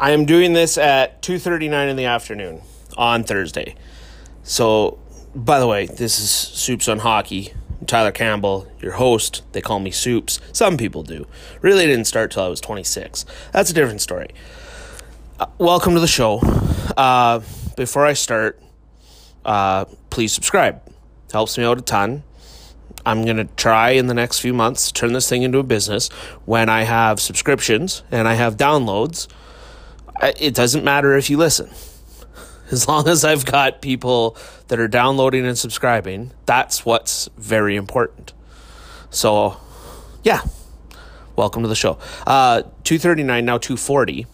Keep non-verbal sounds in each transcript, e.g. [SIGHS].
I am doing this at 2:39 in the afternoon on Thursday. So, by the way, this is Soups on Hockey. I'm Tyler Campbell, your host. They call me Soups. Some people do. Really didn't start till I was 26. That's a different story. Uh, welcome to the show. Uh, before I start, uh, please subscribe. Helps me out a ton. I'm going to try in the next few months to turn this thing into a business when I have subscriptions and I have downloads it doesn't matter if you listen. As long as I've got people that are downloading and subscribing, that's what's very important. So, yeah, welcome to the show. Uh, 239, now 240.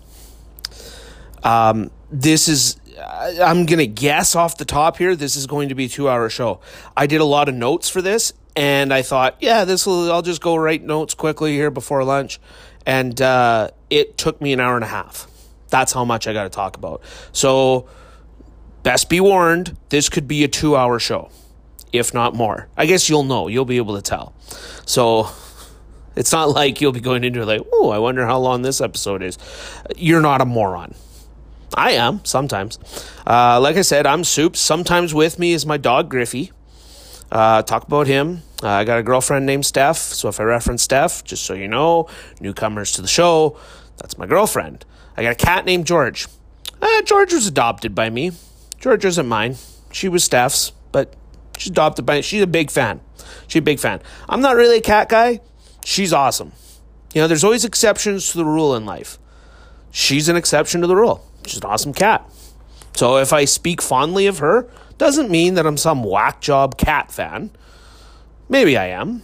Um, this is, I'm going to guess off the top here, this is going to be a two hour show. I did a lot of notes for this, and I thought, yeah, this will, I'll just go write notes quickly here before lunch. And uh, it took me an hour and a half. That's how much I got to talk about. So, best be warned, this could be a two hour show, if not more. I guess you'll know, you'll be able to tell. So, it's not like you'll be going into like, oh, I wonder how long this episode is. You're not a moron. I am sometimes. Uh, like I said, I'm soup. Sometimes with me is my dog Griffey. Uh, talk about him. Uh, I got a girlfriend named Steph, so if I reference Steph, just so you know, newcomers to the show, that's my girlfriend. I got a cat named George. Uh, George was adopted by me. George isn't mine. She was Steph's, but she's adopted by. She's a big fan. She's a big fan. I'm not really a cat guy. She's awesome. You know, there's always exceptions to the rule in life. She's an exception to the rule. She's an awesome cat. So if I speak fondly of her, doesn't mean that I'm some whack job cat fan. Maybe I am.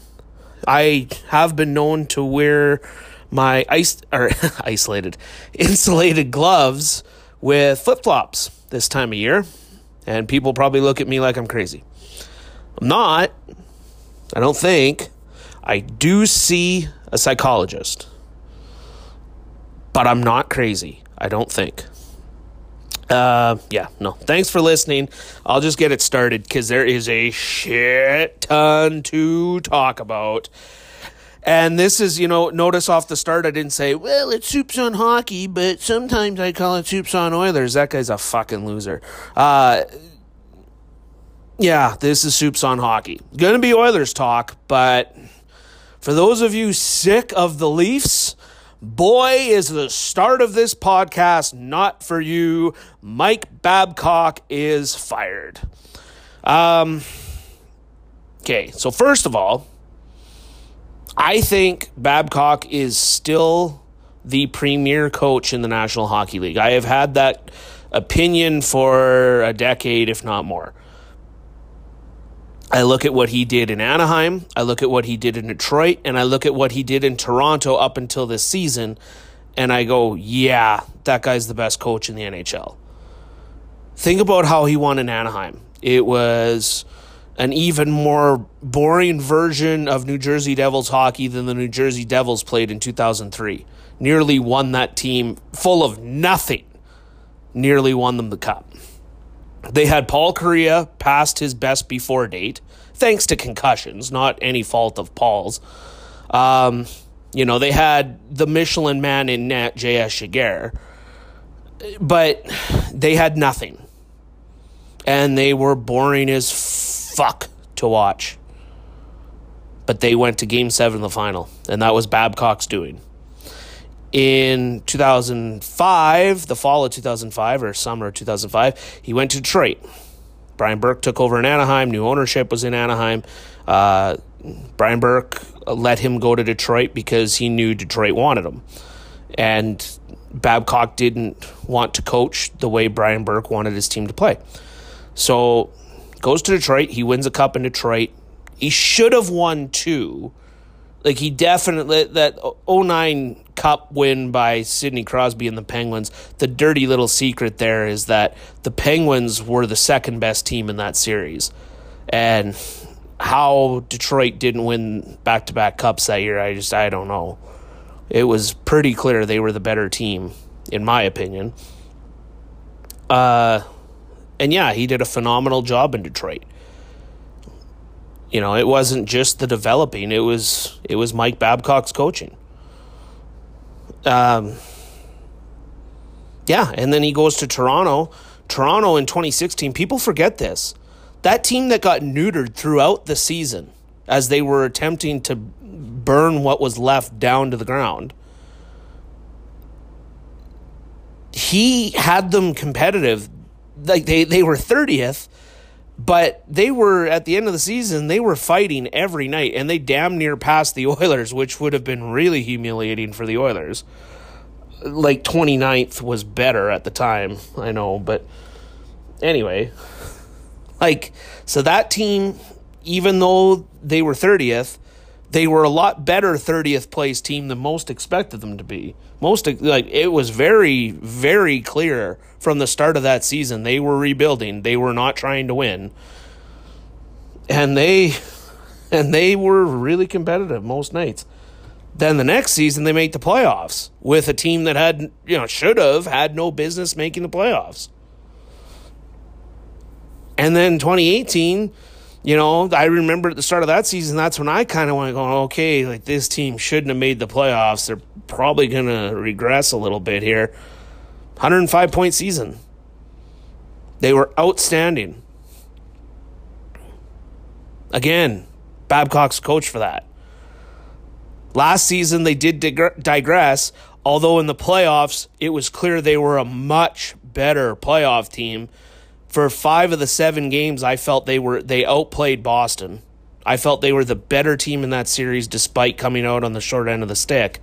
I have been known to wear my ice or [LAUGHS] isolated insulated gloves with flip flops this time of year, and people probably look at me like I'm crazy. I'm not. I don't think. I do see a psychologist, but I'm not crazy. I don't think. Uh, yeah, no. Thanks for listening. I'll just get it started because there is a shit ton to talk about. And this is, you know, notice off the start, I didn't say, well, it's Soups on Hockey, but sometimes I call it Soups on Oilers. That guy's a fucking loser. Uh, yeah, this is Soups on Hockey. Gonna be Oilers talk, but for those of you sick of the Leafs, boy, is the start of this podcast not for you. Mike Babcock is fired. Um, okay, so first of all, I think Babcock is still the premier coach in the National Hockey League. I have had that opinion for a decade, if not more. I look at what he did in Anaheim, I look at what he did in Detroit, and I look at what he did in Toronto up until this season, and I go, yeah, that guy's the best coach in the NHL. Think about how he won in Anaheim. It was an even more boring version of New Jersey Devils hockey than the New Jersey Devils played in 2003. Nearly won that team full of nothing. Nearly won them the cup. They had Paul Kariya past his best before date, thanks to concussions, not any fault of Paul's. Um, you know, they had the Michelin man in net, J.S. Giguere, but they had nothing. And they were boring as fuck to watch. But they went to game seven of the final, and that was Babcock's doing. In 2005, the fall of 2005 or summer of 2005, he went to Detroit. Brian Burke took over in Anaheim. New ownership was in Anaheim. Uh, Brian Burke let him go to Detroit because he knew Detroit wanted him. And Babcock didn't want to coach the way Brian Burke wanted his team to play. So goes to Detroit. He wins a cup in Detroit. He should have won two. Like he definitely that 09 cup win by Sidney Crosby and the Penguins. The dirty little secret there is that the Penguins were the second best team in that series. And how Detroit didn't win back-to-back cups that year, I just I don't know. It was pretty clear they were the better team in my opinion. Uh and yeah, he did a phenomenal job in Detroit. You know, it wasn't just the developing; it was it was Mike Babcock's coaching. Um, Yeah, and then he goes to Toronto. Toronto in 2016, people forget this. That team that got neutered throughout the season as they were attempting to burn what was left down to the ground. He had them competitive. Like they, they were 30th, but they were at the end of the season, they were fighting every night and they damn near passed the [LAUGHS] Oilers, which would have been really humiliating for the Oilers. Like 29th was better at the time, I know, but anyway, like so that team even though they were 30th, they were a lot better 30th place team than most expected them to be. Most like it was very very clear from the start of that season they were rebuilding. They were not trying to win. And they [LAUGHS] and they were really competitive most nights. Then the next season they make the playoffs with a team that had, you know, should have had no business making the playoffs. And then 2018 you know, I remember at the start of that season, that's when I kind of went going, okay, like this team shouldn't have made the playoffs. They're probably going to regress a little bit here. 105 point season. They were outstanding. Again, Babcock's coach for that. Last season, they did digress, although in the playoffs, it was clear they were a much better playoff team for five of the seven games, I felt they were they outplayed Boston. I felt they were the better team in that series, despite coming out on the short end of the stick.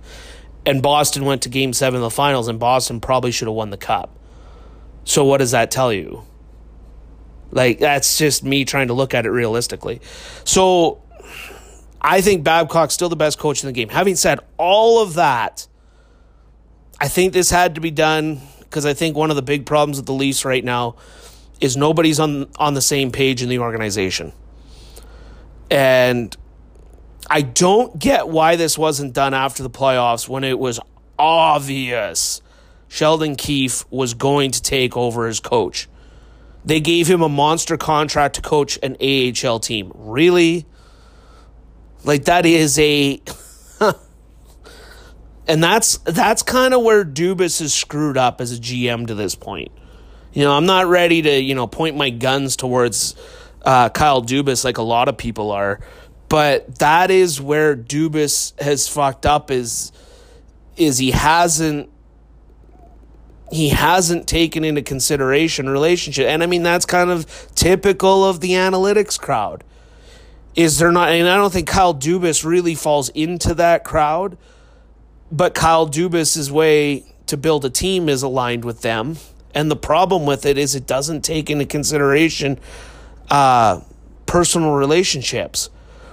And Boston went to Game Seven of the finals, and Boston probably should have won the cup. So what does that tell you? Like that's just me trying to look at it realistically. So I think Babcock's still the best coach in the game. Having said all of that, I think this had to be done because I think one of the big problems with the Leafs right now is nobody's on on the same page in the organization. And I don't get why this wasn't done after the playoffs when it was obvious Sheldon Keefe was going to take over as coach. They gave him a monster contract to coach an AHL team. Really? Like that is a [LAUGHS] and that's that's kind of where Dubas is screwed up as a GM to this point. You know, I'm not ready to, you know, point my guns towards uh, Kyle Dubas like a lot of people are, but that is where Dubas has fucked up is is he hasn't he hasn't taken into consideration relationship. And I mean that's kind of typical of the analytics crowd. Is there not and I don't think Kyle Dubas really falls into that crowd, but Kyle Dubas's way to build a team is aligned with them and the problem with it is it doesn't take into consideration uh, personal relationships.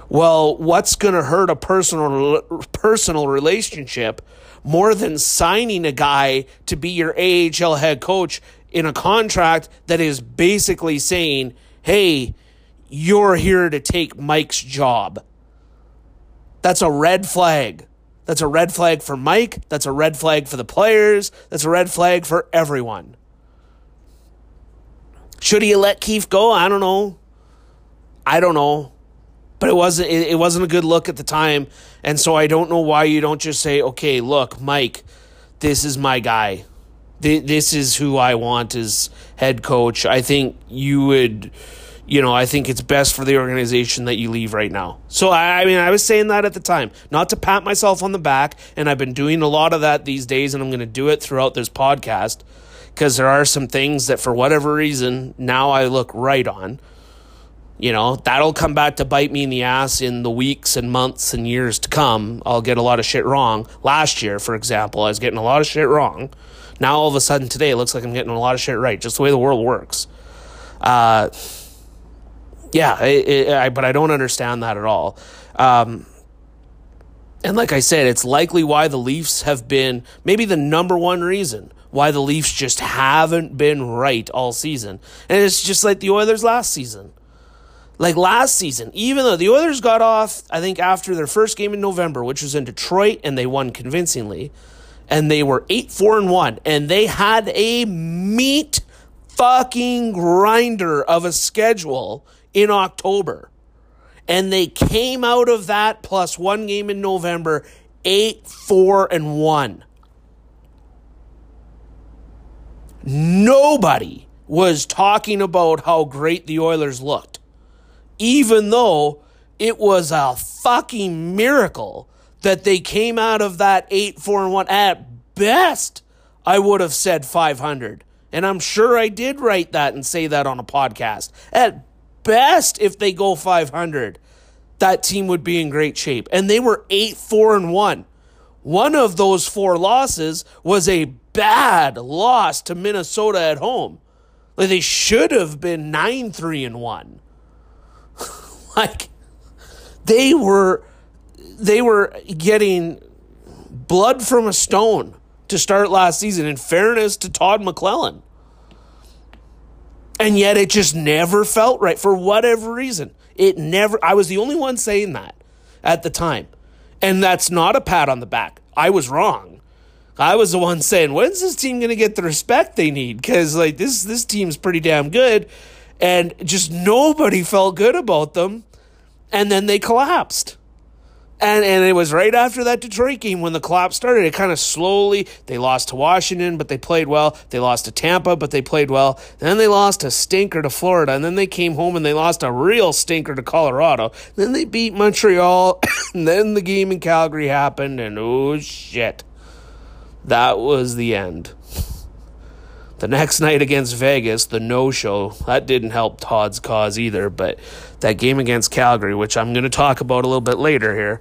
Well, what's going to hurt a personal personal relationship more than signing a guy to be your AHL head coach in a contract that is basically saying, "Hey, you're here to take Mike's job." That's a red flag. That's a red flag for Mike. That's a red flag for the players. That's a red flag for everyone. Should he let Keefe go? I don't know. I don't know. But it wasn't it, it wasn't a good look at the time. And so I don't know why you don't just say, "Okay, look, Mike, this is my guy. This is who I want as head coach." I think you would you know, I think it's best for the organization that you leave right now. So, I, I, mean, I was saying that at the time, not to pat myself on the back, and I've been doing a lot of that these days, and I'm going to do it throughout this podcast because there are some things that for whatever reason now I look right on. You know, that'll come back to bite me in the ass in the weeks and months and years to come. I'll get a lot of shit wrong. Last year, for example, I was getting a lot of shit wrong. Now all of a sudden today it looks like I'm getting a lot of shit right, just the way the world works. Uh, yeah, it, it, I, but I don't understand that at all. Um, and like I said, it's likely why the Leafs have been maybe the number one reason why the Leafs just haven't been right all season. And it's just like the Oilers last season. Like last season, even though the Oilers got off, I think after their first game in November, which was in Detroit, and they won convincingly, and they were 8 4 and 1, and they had a meat fucking grinder of a schedule in October. And they came out of that plus one game in November 8 4 and 1. Nobody was talking about how great the Oilers looked, even though it was a fucking miracle that they came out of that 8 4 and 1 at best. I would have said 500. And I'm sure I did write that and say that on a podcast. At best, if they go 500, that team would be in great shape. And they were 8 4 and 1. One of those four losses was a bad loss to Minnesota at home. Like they should have been 9 3 and 1. [LAUGHS] like they were they were getting blood from a stone to start last season, in fairness to Todd McLellan. And yet it just never felt right for whatever reason. It never, I was the only one saying that at the time. And that's not a pat on the back. I was wrong. I was the one saying, when's this team going to get the respect they need? Because, like, this, this team's pretty damn good. And just nobody felt good about them. And then they collapsed. And and it was right after that Detroit game when the collapse started. It kind of slowly they lost to Washington, but they played well. They lost to Tampa, but they played well. Then they lost a stinker to Florida, and then they came home and they lost a real stinker to Colorado. Then they beat Montreal, [COUGHS] and then the game in Calgary happened, and oh shit. That was the end. The next night against Vegas, the no show, that didn't help Todd's cause either. But that game against Calgary, which I'm going to talk about a little bit later here,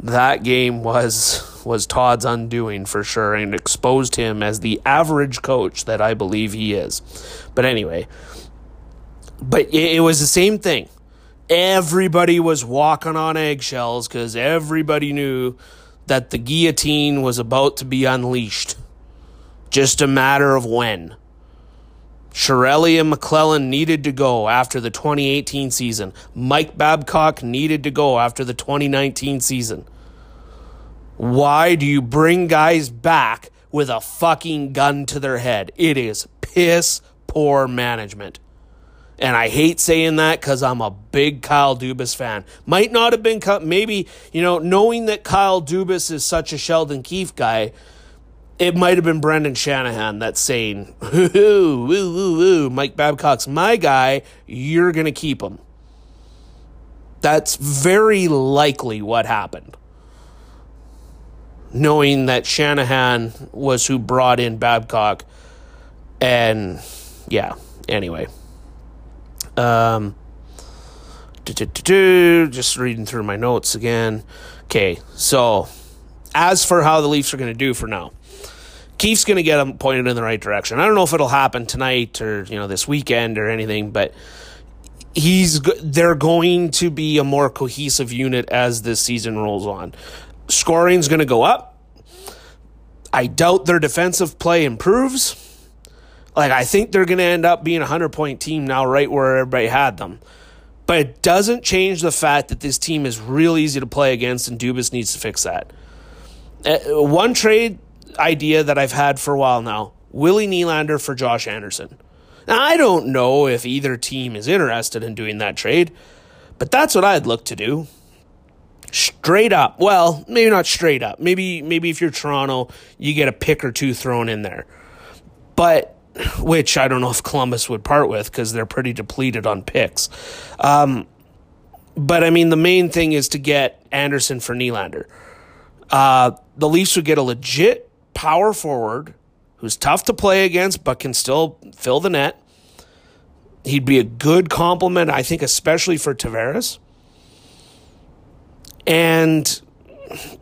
that game was was Todd's undoing for sure and exposed him as the average coach that I believe he is. But anyway, but it, was the same thing. Everybody was walking on eggshells because everybody knew that the guillotine was about to be unleashed just a matter of when. Chiarelli and McLellan needed to go after the 2018 season. Mike Babcock needed to go after the 2019 season. Why do you bring guys back with a fucking gun to their head? It is piss poor management. And I hate saying that because I'm a big Kyle Dubas fan. Might not have been, maybe, you know, knowing that Kyle Dubas is such a Sheldon Keefe guy, it might have been Brendan Shanahan that's saying, woo, woo, woo, woo, Mike Babcock's my guy, you're going to keep him. That's very likely what happened. Knowing that Shanahan was who brought in Babcock. And yeah, anyway. Um, just reading through my notes again. Okay, so as for how the Leafs are going to do for now, Keefe's going to get them pointed in the right direction. I don't know if it'll happen tonight or you know this weekend or anything, but he's they're going to be a more cohesive unit as this season rolls on. Scoring's going to go up. I doubt their defensive play improves. Like I think they're going to end up being a 100 point team now right where everybody had them. But it doesn't change the fact that this team is real easy to play against and Dubas needs to fix that. Uh, one trade idea that I've had for a while now Willie Nylander for Josh Anderson. Now, I don't know if either team is interested in doing that trade, but that's what I'd look to do. Straight up. Well, maybe not straight up. Maybe maybe if you're Toronto, you get a pick or two thrown in there. But which I don't know if Columbus would part with because they're pretty depleted on picks. Um, but I mean, the main thing is to get Anderson for Nylander. Uh, the Leafs would get a legit power forward who's tough to play against but can still fill the net. He'd be a good complement, I think, especially for Tavares. And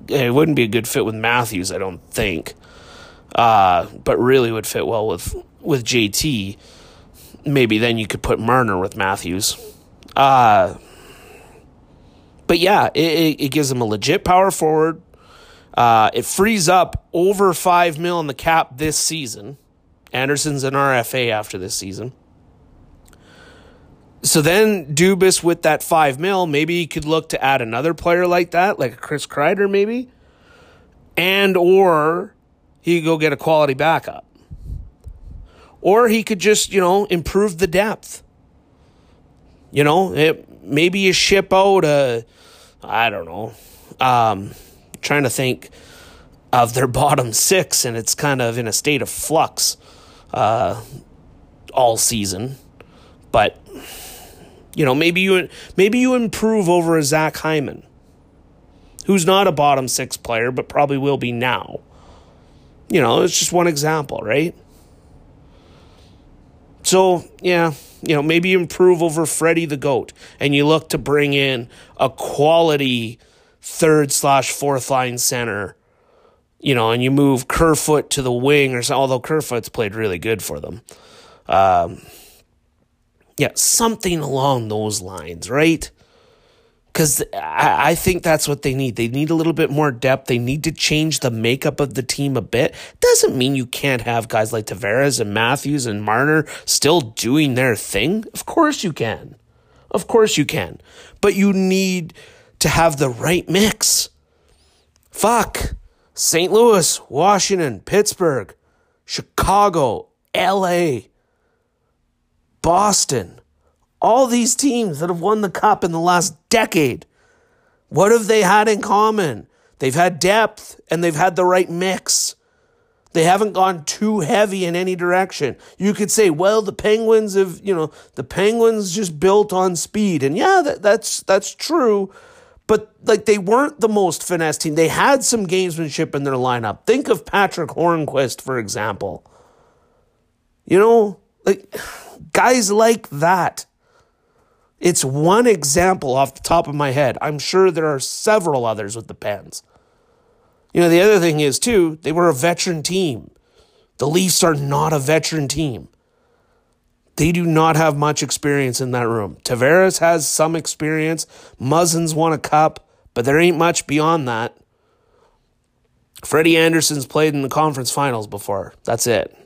it wouldn't be a good fit with Matthews, I don't think. Uh, but really would fit well with, with JT. Maybe then you could put Marner with Matthews. Uh, but yeah, it, it gives him a legit power forward uh, it frees up over five mil in the cap this season. Anderson's an RFA after this season. So then Dubas with that five mil, maybe he could look to add another player like that, like a Chris Kreider, maybe, and or he could go get a quality backup, or he could just you know improve the depth. You know, it, maybe you ship out a, I don't know, um, trying to think of their [LAUGHS] bottom six, and it's kind of in a state of flux. uh, all season. But you know, maybe you maybe you improve over a Zach Hyman, who's not a bottom six player, but probably will be now. You know, it's just one example, right? So yeah, you know, maybe improve over Freddie the Goat, and you look to bring in a quality third slash fourth line center. You know, and you move Kerfoot to the wing, or so, although Kerfoot's played really good for them. Um, yeah, something along those lines, right? Because I, I think that's what they need. They need a little bit more depth. They need to change the makeup of the team a bit. Doesn't mean you can't have guys like Tavares and Matthews and Marner still doing their thing. Of course you can. Of course you can. But you need to have the right mix. Fuck. St. Louis, Washington, Pittsburgh, Chicago, LA. Boston, all these teams that have won the cup in the last decade, what have they had in common? They've had depth and they've had the right mix. They haven't gone too heavy in any direction. You could say, well, the Penguins have, you know, the Penguins just built on speed. And yeah, that, that's that's true. But like they weren't the most finesse team. They had some gamesmanship in their lineup. Think of Patric Hornqvist, for example. You know, like [SIGHS] Guys like that. It's one example off the top of my head. I'm sure there are several others with the Pens. You know, the other thing is, too, they were a veteran team. The Leafs are not a veteran team. They do not have much experience in that room. Tavares has some experience. Muzzin's won a cup, but there ain't much beyond that. Freddie Anderson's played in the conference finals before. That's it.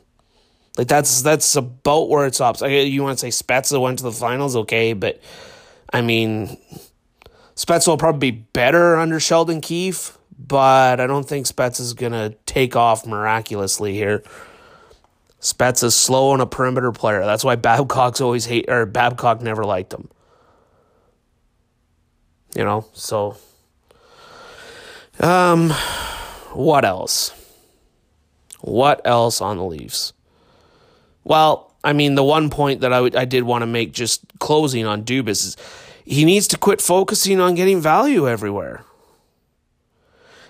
Like that's that's about where it stops. Like you want to say Spezza went to the finals, okay, but I mean, Spezza will probably be better under Sheldon Keefe, but I don't think Spezza's gonna take off miraculously here. Spezza's slow and a perimeter player. That's why Babcock's always hate or Babcock never liked him. You know, so um what else? What else on the Leafs? Well, I mean, the one point that I, w- I did want to make just closing on Dubas is he needs to quit focusing on getting value everywhere.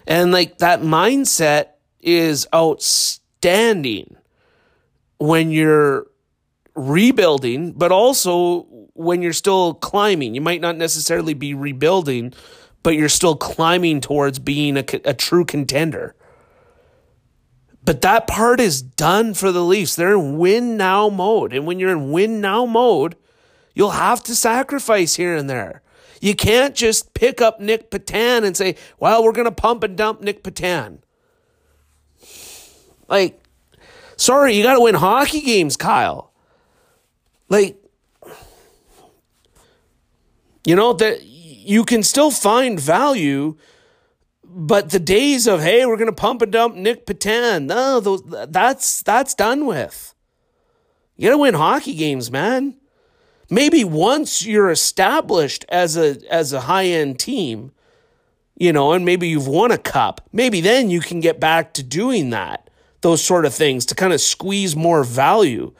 And like that mindset is outstanding when you're rebuilding, but also when you're still climbing. You might not necessarily be rebuilding, but you're still climbing towards being a, a true contender. But that part is done for the Leafs. They're in win now mode. And when you're in win now mode, you'll have to sacrifice here and there. You can't just pick up Nick Petan and say, well, we're going to pump and dump Nick Petan. Like, sorry, you got to win hockey games, Kyle. Like, you know, that you can still find value but the days of hey, we're gonna pump and dump Nick Petan, no, those that's that's done with. You gotta win hockey games, man. Maybe once you're established as a as a high end team, you know, and maybe you've won a cup, maybe then you can get back to doing that, those sort of things to kind of squeeze more value,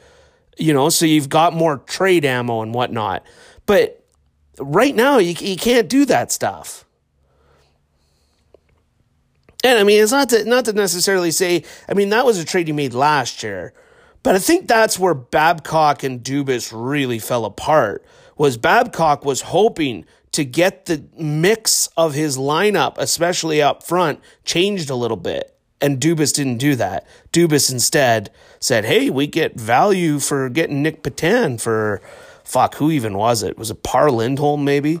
you know, so you've got more trade ammo and whatnot. But right now, you, you can't do that stuff. And I mean, it's not to not to necessarily say. I mean, that was a trade he made last year, but I think that's where Babcock and Dubas really fell apart. Was Babcock was hoping to get the mix of his lineup, especially up front, changed a little bit. And Dubas didn't do that. Dubas instead said, "Hey, we get value for getting Nick Petan for fuck. Who even was it? Was it Par Lindholm maybe?"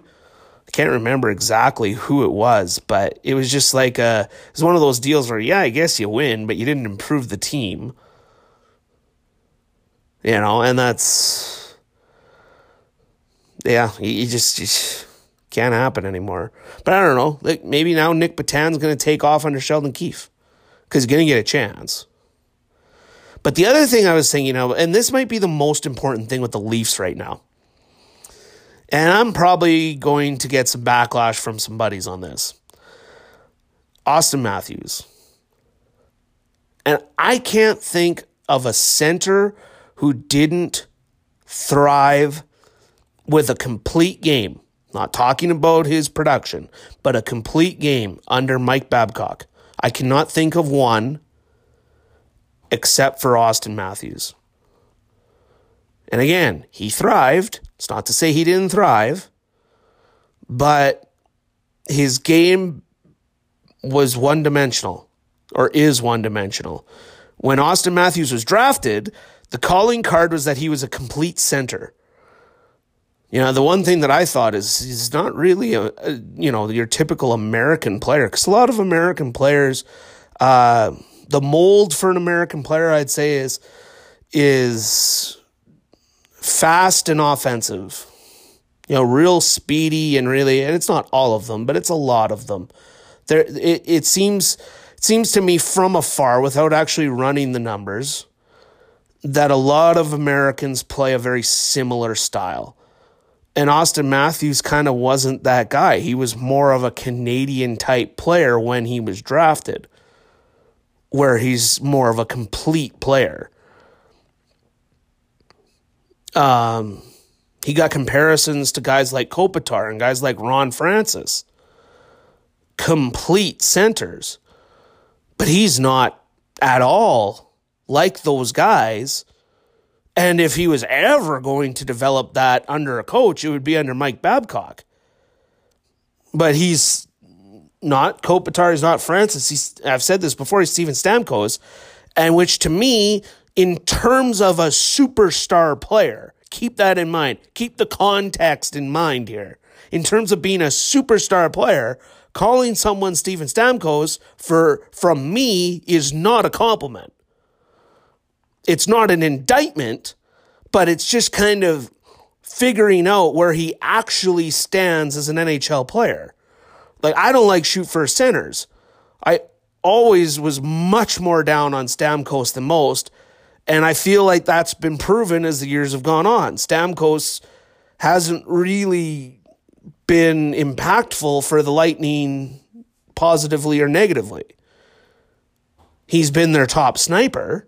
Can't remember exactly who it was, but it was just like a, it was one of those deals where, yeah, I guess you win, but you didn't improve the team. You know, and that's, yeah, you just, just can't happen anymore. But I don't know, like maybe now Nick Petan's going to take off under Sheldon Keefe because he's going to get a chance. But the other thing I was thinking of, and this might be the most important thing with the Leafs right now and I'm probably going to get some backlash from some buddies on this. Auston Matthews. And I can't think of a center who didn't thrive with a complete game. Not talking about his production, but a complete game under Mike Babcock. I cannot think of one except for Auston Matthews. And again, he thrived. It's not to say he didn't thrive, but his game was one dimensional or is one dimensional. When Auston Matthews was drafted, the calling card was that he was a complete center. You know, the one thing that I thought is he's not really a, a you know your typical American player because a lot of American players, uh, the mold for an American player, I'd say is is fast and offensive. You know, real speedy and really, and it's not all of them, but it's a lot of them. There, it, it seems it seems to me from afar, without actually running the numbers, that a lot of Americans play a very similar style. And Auston Matthews kind of wasn't that guy. He was more of a Canadian type player when he was drafted, where he's more of a complete player. Um, he got comparisons to guys like Kopitar and guys like Ron Francis, complete centers. But he's not at all like those guys. And if he was ever going to develop that under a coach, it would be under Mike Babcock. But he's not Kopitar, he's not Francis. He's, I've said this before, he's Steven Stamkos, and which to me in terms of a superstar player. Keep that in mind. Keep the context in mind here. In terms of being a superstar player, calling someone Steven Stamkos for from me is not a compliment. It's not an indictment, but it's just kind of figuring out where he actually stands as an NHL player. Like I don't like shoot first centers. I always was much more down on Stamkos than most and I feel like that's been proven as the years have gone on. Stamkos hasn't really been impactful for the Lightning positively or negatively. He's been their top sniper.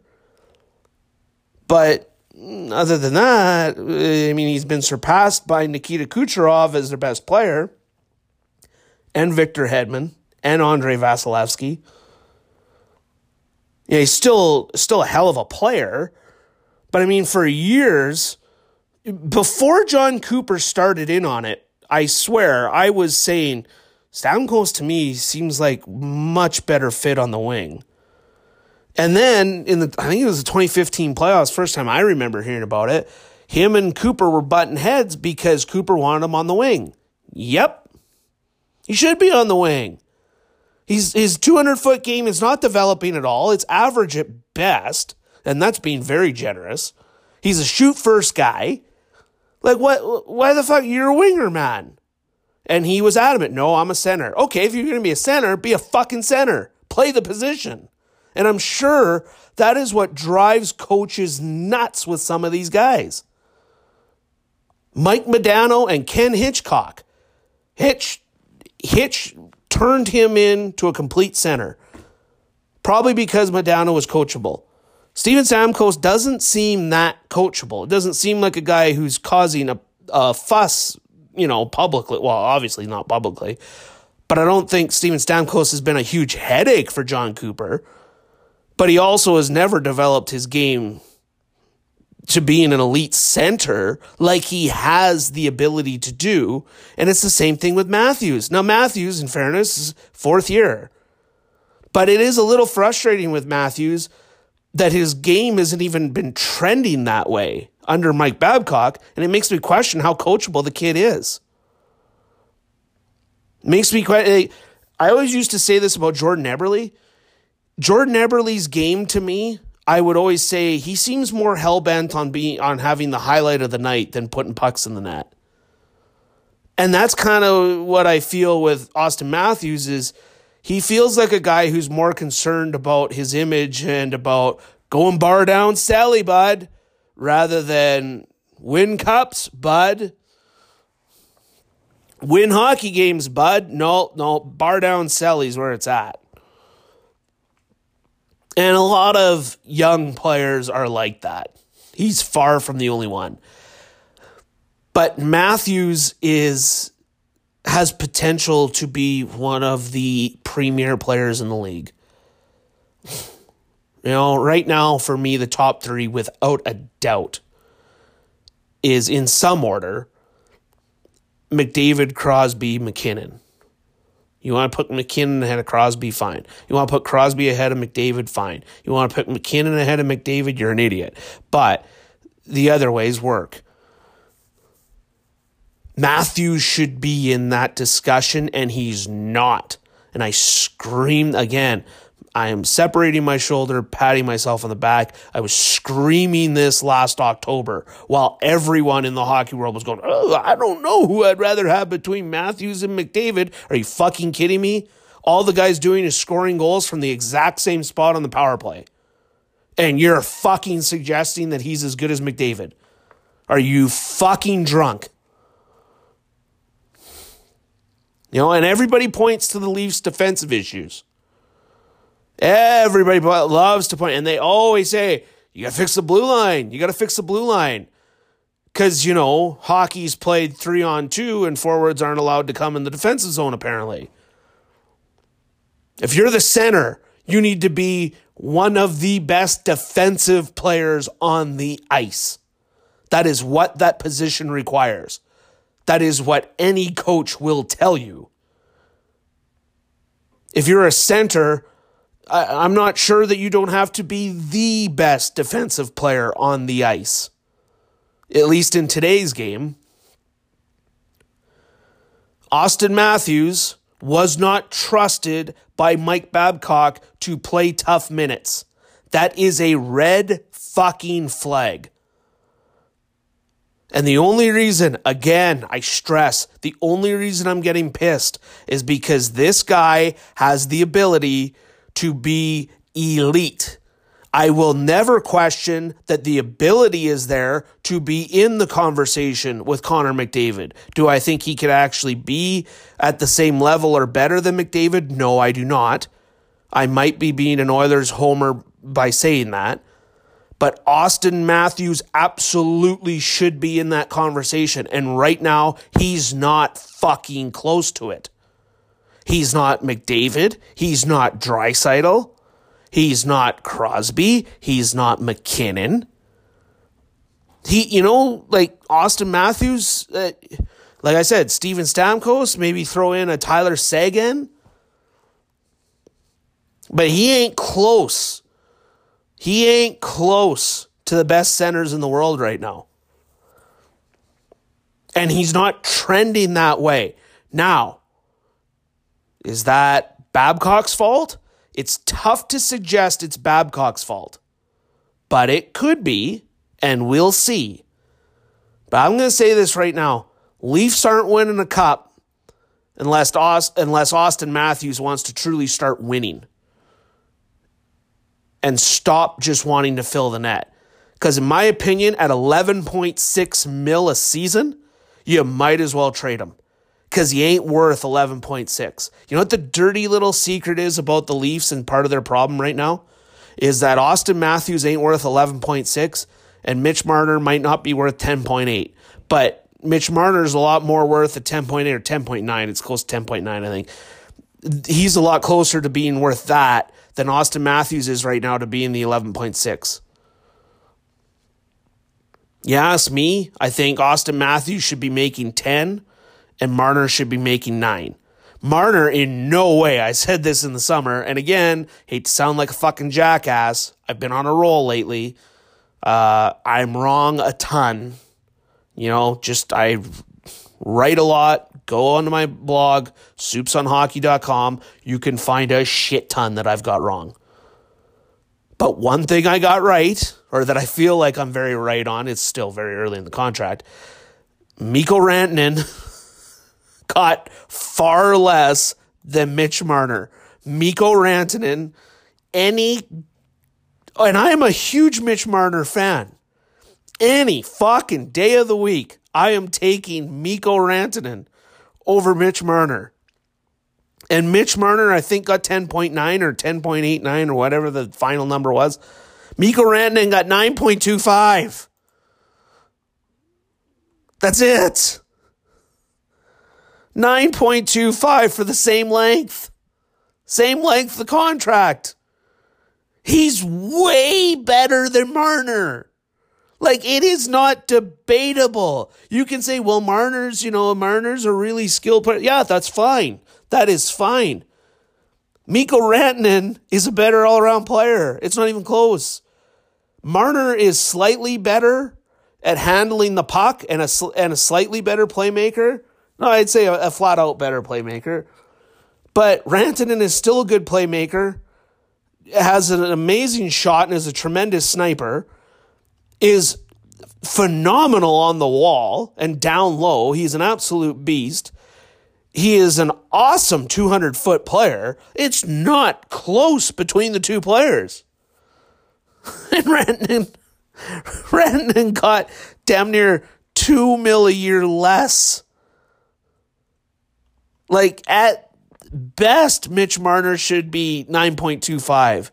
But other than that, I mean, he's been surpassed by Nikita Kucherov as their best player, and Victor Hedman, and Andrei Vasilevskiy. Yeah, he's still still a hell of a player. But I mean, for years, before Jon Cooper started in on it, I swear I was saying Stamkos to me seems like much better fit on the wing. And then in the I think it was the 2015 playoffs, first time I remember hearing about it, him and Cooper were butting heads because Cooper wanted him on the wing. Yep. He should be on the wing. He's his 200 foot game is not developing at all. It's average at best, and that's being very generous. He's a shoot first guy. Like what? Why the fuck you're a winger, man? And he was adamant. No, I'm a center. Okay, if you're gonna be a center, be a fucking center. Play the position. And I'm sure that is what drives coaches nuts with some of these guys. Mike Modano and Ken Hitchcock. Hitch Hitch turned him into a complete center. Probably because Modano was coachable. Steven Stamkos doesn't seem that coachable. It doesn't seem like a guy who's causing a, a fuss, you know, publicly. Well, obviously not publicly. But I don't think Steven Stamkos has been a huge headache for Jon Cooper. But he also has never developed his game to being an elite center like he has the ability to do. And it's the same thing with Matthews. Now, Matthews, in fairness, is fourth year. But it is a little frustrating with Matthews that his game hasn't even been trending that way under Mike Babcock. And it makes me question how coachable the kid is. Makes me question. I always used to say this about Jordan Eberle. Jordan Eberle's game to me I would always say he seems more hell bent on being on having the highlight of the night than putting pucks in the net. And that's kind of what I feel with Auston Matthews is he feels like a guy who's more concerned about his image and about going bar down Sally, bud, rather than win cups, bud. Win hockey games, bud. No, no, bar down Sally's where it's at. And a lot of young players are like that. He's far from the only one. But Matthews is has potential to be one of the premier players in the league. You know, right now for me the top 3 without a doubt is in some order McDavid, Crosby, MacKinnon. You want to put MacKinnon ahead of Crosby, fine. You want to put Crosby ahead of McDavid, fine. You want to put MacKinnon ahead of McDavid, you're an idiot. But the other ways work. Matthews should be in that discussion, and he's not. And I screamed again. I am separating my shoulder, patting myself on the back. I was screaming this last October while everyone in the hockey world was going, oh, I don't know who I'd rather have between Matthews and McDavid. Are you fucking kidding me? All the guy's doing is scoring goals from the exact same spot on the power play. And you're fucking suggesting that he's as good as McDavid. Are you fucking drunk? You know, and everybody points to the Leafs' defensive issues. Everybody loves to point, and they always say, you got to fix the blue line. You got to fix the blue line. Because, you know, hockey's played three on two, and forwards aren't allowed to come in the defensive zone, apparently. If you're the center, you need to be one of the best defensive players on the ice. That is what that position requires. That is what any coach will tell you. If you're a center, I, am not sure that you don't have to be the best defensive player on the ice, at least in today's game. Auston Matthews was not trusted by Mike Babcock to play tough minutes. That is a red fucking flag. And the only reason, again, I stress, the only reason I'm getting pissed is because this guy has the ability to be elite. I will never question that the ability is there to be in the conversation with Connor McDavid. Do I think he could actually be at the same level or better than McDavid? No, I do not. I might be being an Oilers homer by saying that. But Auston Matthews absolutely should be in that conversation. And right now, he's not fucking close to it. He's not McDavid. He's not Draisaitl. He's not Crosby. He's not MacKinnon. He, you know, like Auston Matthews, uh, like I said, Steven Stamkos, maybe throw in a Tyler Seguin. But he ain't close. He ain't close to the best centers in the world right now. And he's not trending that way. Now, is that Babcock's fault? It's tough to suggest it's Babcock's fault, but it could be, and we'll see. But I'm going to say this right now Leafs aren't winning a cup unless, unless Auston Matthews wants to truly start winning and stop just wanting to fill the net. Because, in my opinion, at 11.6 mil a season, you might as well trade him because he ain't worth 11.6. You know what the dirty little secret is about the Leafs and part of their problem right now? Is that Auston Matthews ain't worth 11.6 and Mitch Marner might not be worth 10.8. But Mitch Marner is a lot more worth a 10.8 or 10.9. It's close to 10.9, I think. He's a lot closer to being worth that than Auston Matthews is right now to being the 11.6. You ask me, I think Auston Matthews should be making 10 and Marner should be making nine. Marner, in no way, I said this in the summer, and again, hate to sound like a fucking jackass. I've been on a roll lately. Uh, I'm wrong a ton. You know, just I write a lot. Go onto my blog, soupsonhockey.com. You can find a shit ton that I've got wrong. But one thing I got right, or that I feel like I'm very right on, it's still very early in the contract. Mikko Rantanen [LAUGHS] got far less than Mitch Marner. Mikko Rantanen, any, and I am a huge Mitch Marner fan. Any fucking day of the week, I am taking Mikko Rantanen over Mitch Marner. And Mitch Marner, I think, got 10.9 or 10.89 or whatever the final number was. Mikko Rantanen got 9.25. That's it. 9.25 for the same length. Same length the contract. He's way better than Marner. Like it is not debatable. You can say, well, Marner's, you know, Marner's a really skilled player. Yeah, that's fine. That is fine. Mikko Rantanen is a better all around player. It's not even close. Marner is slightly better at handling the puck and a, and a slightly better playmaker. No, I'd say a, a flat out better playmaker. But Rantanen is still a good playmaker, has an amazing shot, and is a tremendous sniper. Is phenomenal on the wall and down low. He's an absolute beast. He is an awesome 200 foot player. It's not close between the two players. [LAUGHS] and Rantanen, [LAUGHS] Rantanen got damn near two mil a year less. Like at best, Mitch Marner should be 9.25.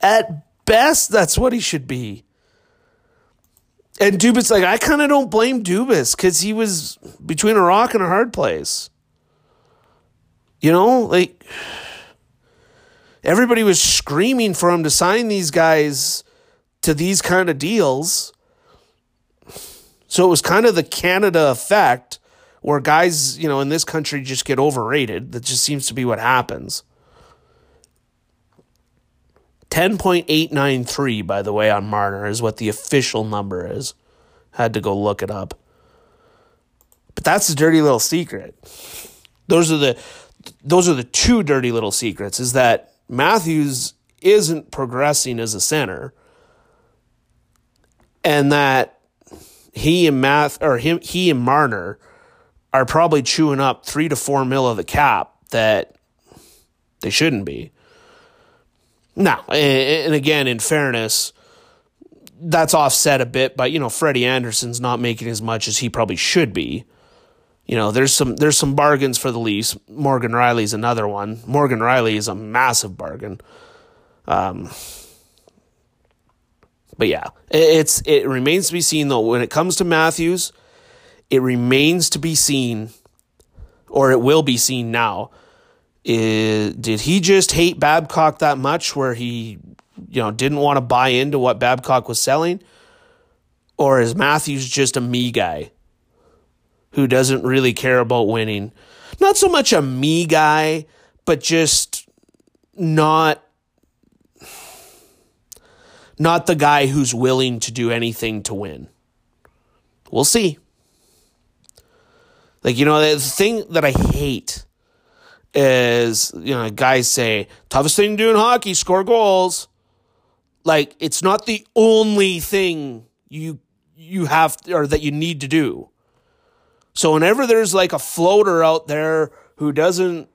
At best, that's what he should be. And Dubas, like, I kind of don't blame Dubas because he was between a rock and a hard place. You know, like, everybody was screaming for him to sign these guys to these kind of deals. So it was kind of the Canada effect where guys, you know, in this country just get overrated. That just seems to be what happens. 10.893, by the way, on Marner is what the official number is. Had to go look it up. But that's a dirty little secret. Those are the those are the two dirty little secrets is that Matthews isn't progressing as a center and that he and Math or him he and Marner are probably chewing up three to four mil of the cap that they shouldn't be. Now, and again, in fairness, that's offset a bit by you know Freddie Andersen's not making as much as he probably should be. You know, there's some there's some bargains for the Leafs. Morgan Rielly's another one. Morgan Rielly is a massive bargain. Um, but yeah, it's it remains to be seen though. When it comes to Matthews, it remains to be seen, or it will be seen now. Did he just hate Babcock that much where he you know, didn't want to buy into what Babcock was selling? Or is Matthews just a me guy who doesn't really care about winning? Not so much a me guy, but just not not the guy who's willing to do anything to win. We'll see. Like, you know, the thing that I hate is, you know, guys say, toughest thing to do in hockey, score goals like it's not the only thing you you have or that you need to do. So whenever there's like a floater out there who doesn't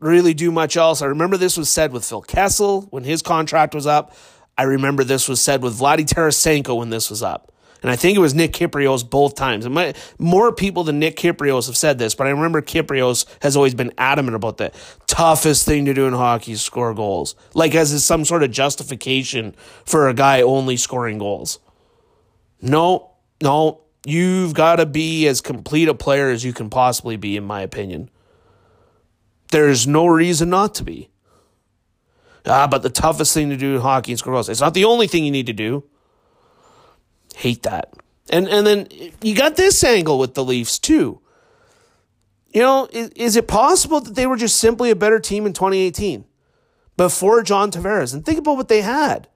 really do much else, I remember this was said with Phil Kessel when his contract was up. I remember this was said with Vladdy Tarasenko when this was up. And I think it was Nick Kypreos both times. And my, more people than Nick Kypreos have said this, but I remember Kypreos has always been adamant about the toughest thing to do in hockey is score goals. Like as some sort of justification for a guy only scoring goals. No, no, you've got to be as complete a player as you can possibly be, in my opinion. There's no reason not to be. Ah, but the toughest thing to do in hockey is score goals. It's not the only thing you need to do. Hate that. And and then you got this angle with the Leafs too. You know, is, is it possible that they were just simply a better team in 2018 before John Tavares? And think about what they had.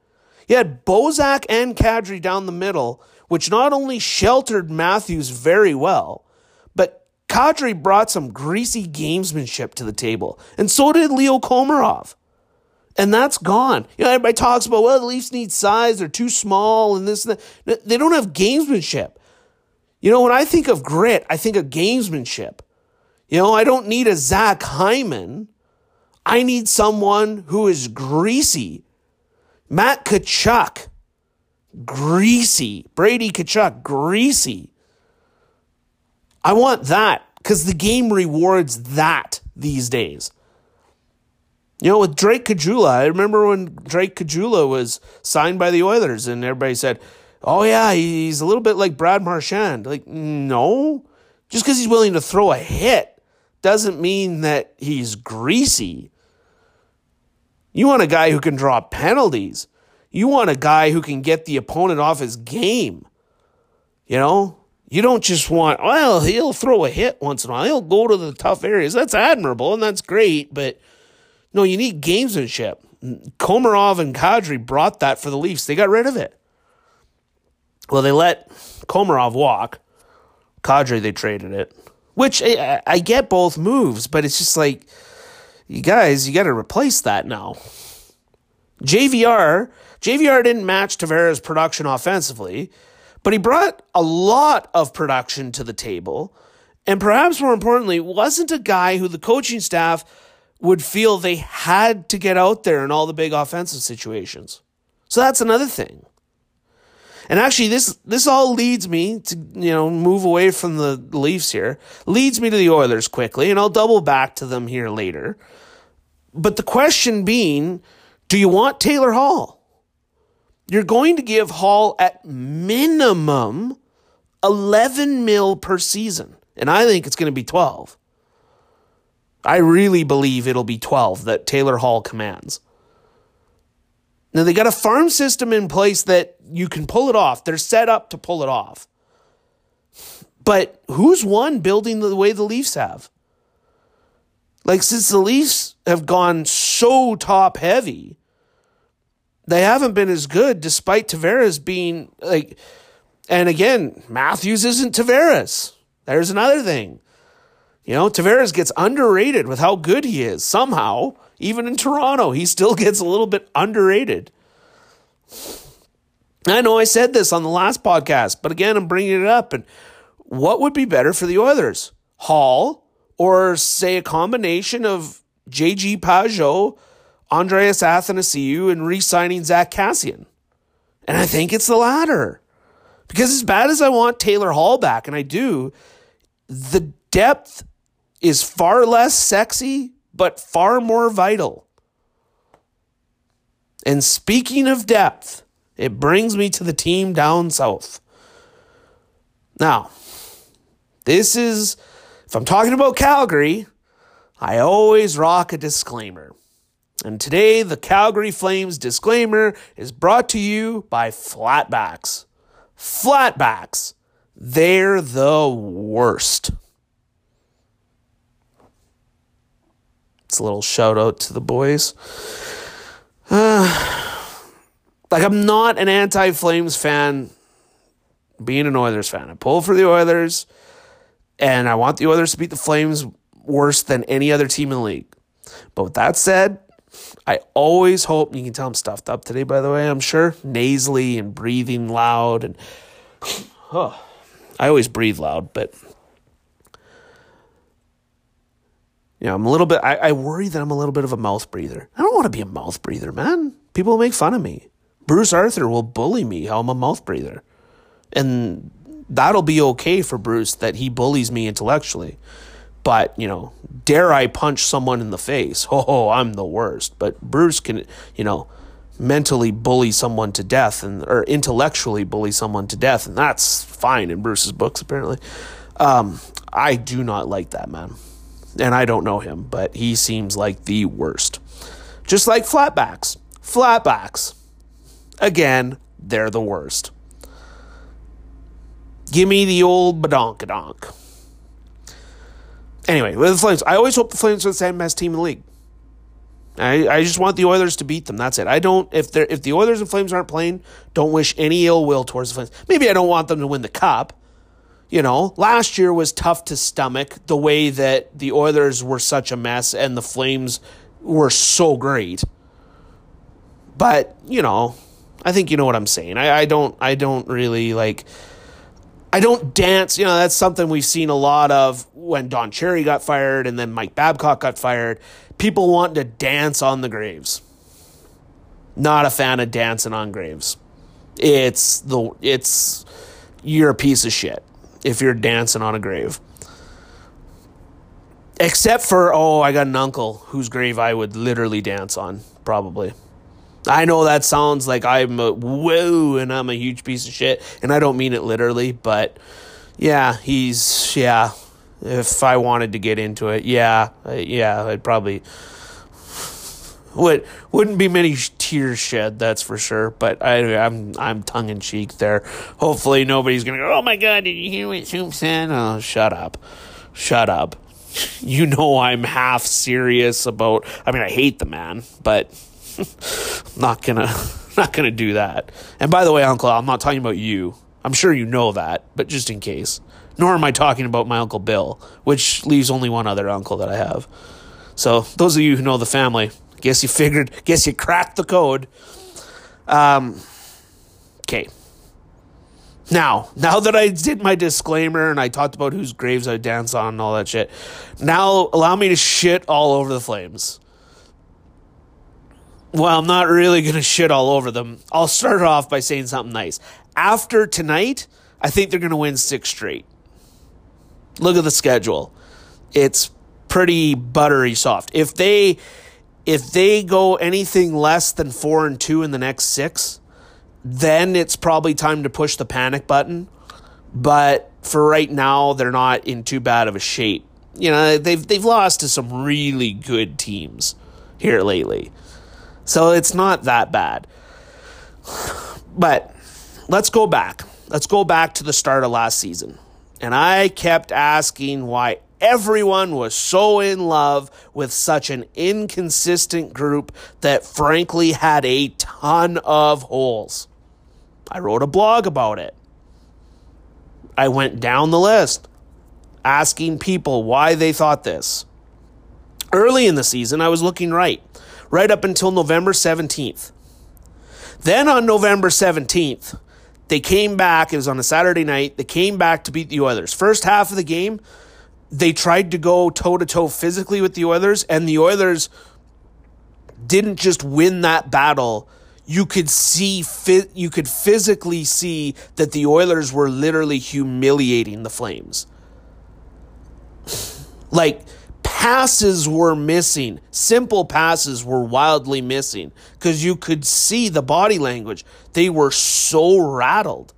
You had Bozak and Kadri down the middle, which not only sheltered Matthews very well, but Kadri brought some greasy gamesmanship to the table, and so did Leo Komarov and that's gone. You know, everybody talks about well, the Leafs need size; they're too small, and this and that. They don't have gamesmanship. You know, when I think of grit, I think of gamesmanship. You know, I don't need a Zach Hyman. I need someone who is greasy. Matt Tkachuk, greasy. Brady Tkachuk, greasy. I want that because the game rewards that. these days. You know, with Drake Caggiula, I remember when Drake Caggiula was signed by the Oilers, and everybody said, "Oh yeah, he's a little bit like Brad Marchand." Like, no, just because he's willing to throw a hit doesn't mean that he's greasy. You want a guy who can draw penalties. You want a guy who can get the opponent off his game. You know, you don't just want, well, he'll throw a hit once in a while. He'll go to the tough areas. That's admirable and that's great, but no, you need gamesmanship. Komarov and Kadri brought that for the Leafs. They got rid of it. Well, they let Komarov walk. Kadri, they traded it. Which I, I get both moves, but it's just like, you guys, you got to replace that now. JVR, JVR didn't match Tavares' production offensively, but he brought a lot of production to the table. And perhaps more importantly, wasn't a guy who the coaching staff would feel they had to get out there in all the big offensive situations. So that's another thing. And actually, this this all leads me to you know move away from the Leafs here. Leads me to the Oilers quickly, and I'll double back to them here later. But the question being, do you want Taylor Hall? You're going to give Hall at minimum 11 mil per season, and I think it's going to be 12. I really believe it'll be 12 that Taylor Hall commands. Now they got a farm system in place that you can pull it off. They're set up to pull it off. But who's won building the way the Leafs have? Like since the Leafs have gone so top heavy, they haven't been as good despite Tavares being like and again, Matthews isn't Tavares. There's another thing. You know, Tavares gets underrated with how good he is. Somehow, even in Toronto, he still gets a little bit underrated. I know I said this on the last podcast, but again, I'm bringing it up. And what would be better for the Oilers? Hall or say a combination of JG Pageau, Andreas Athanasiou, and re signing Zack Kassian? And I think it's the latter. Because as bad as I want Taylor Hall back, and I do, the depth is far less sexy, but far more vital. And speaking of depth, it brings me to the team down south. Now, this is, if I'm talking about Calgary, I always rock a disclaimer. And today, the Calgary Flames disclaimer is brought to you by Flatbacks. Flatbacks, they're the worst. It's a little shout out to the boys. Uh, [SIGHS] like, I'm not an anti Flames fan being an Oilers fan. I pull for the Oilers, and I want the Oilers to beat the Flames worse than any other team in the league. But with that said, I always hope you can tell I'm stuffed up today, by the way, I'm sure. Nasally and breathing loud and [SIGHS] I always breathe loud, but You know, I'm a little bit, I, I worry that I'm a little bit of a mouth breather. I don't want to be a mouth breather, man. People will make fun of me. Bruce Arthur will bully me how I'm a mouth breather. And that'll be okay for Bruce that he bullies me intellectually. But, you know, dare I punch someone in the face? [LAUGHS] Oh, I'm the worst. But Bruce can, you know, mentally bully someone to death and or intellectually bully someone to death, and that's fine in Bruce's books apparently. Um, I do not like that man and I don't know him, but he seems like the worst. Just like flatbacks. Flatbacks. Again, they're the worst. Give me the old badonkadonk. Anyway, with the Flames, I always hope the Flames are the same best team in the league. I, I just want the Oilers to beat them. That's it. I don't if they if the Oilers and Flames aren't playing, don't wish any ill will towards the Flames. Maybe I don't want them to win the cup. You know, last year was tough to stomach the way that the Oilers were such a mess and the Flames were so great. But, you know, I think you know what I'm saying. I, I don't I don't really like I don't dance, you know, that's something we've seen a lot of when Don Cherry got fired and then Mike Babcock got fired. People want to dance on the graves. Not a fan of dancing on graves. It's the it's you're a piece of shit if you're dancing on a grave. Except for, oh, I got an uncle whose grave I would literally dance on, probably. I know that sounds like I'm a whoa and I'm a huge piece of shit, and I don't mean it literally, but yeah, he's, yeah, if I wanted to get into it, yeah, yeah, I'd probably would wouldn't be many tears shed, that's for sure. But I, I'm I'm tongue in cheek there. Hopefully, nobody's gonna go. Oh my god, did you hear what Soup said? Oh, shut up, shut up. [LAUGHS] You know I'm half serious about. I mean, I hate the man, but I'm [LAUGHS] not gonna [LAUGHS] not gonna do that. And by the way, Uncle, I'm not talking about you. I'm sure you know that, but just in case. Nor am I talking about my Uncle Bill, which leaves only one other uncle that I have. So, those of you who know the family, guess you figured, guess you cracked the code. Um, okay. Now, now that I did my disclaimer and I talked about whose graves I dance on and all that shit, now allow me to shit all over the flames. Well, I'm not really going to shit all over them. I'll start off by saying something nice. After tonight, I think they're going to win six straight. Look at the schedule. It's pretty buttery soft. If they if they go anything less than 4 and 2 in the next 6, then it's probably time to push the panic button. But for right now, they're not in too bad of a shape. You know, they've they've lost to some really good teams here lately. So it's not that bad. [SIGHS] But let's go back. Let's go back to the start of last season. And I kept asking why everyone was so in love with such an inconsistent group that frankly had a ton of holes. I wrote a blog about it. I went down the list asking people why they thought this. Early in the season, I was looking right, right up until November 17th. Then on November 17th, they came back. It was on a Saturday night. They came back to beat the Oilers. First half of the game, they tried to go toe to toe physically with the Oilers, and the Oilers didn't just win that battle. You could see, you could physically see that the Oilers were literally humiliating the Flames. Like passes were missing. Simple passes were wildly missing because you could see the body language. They were so rattled.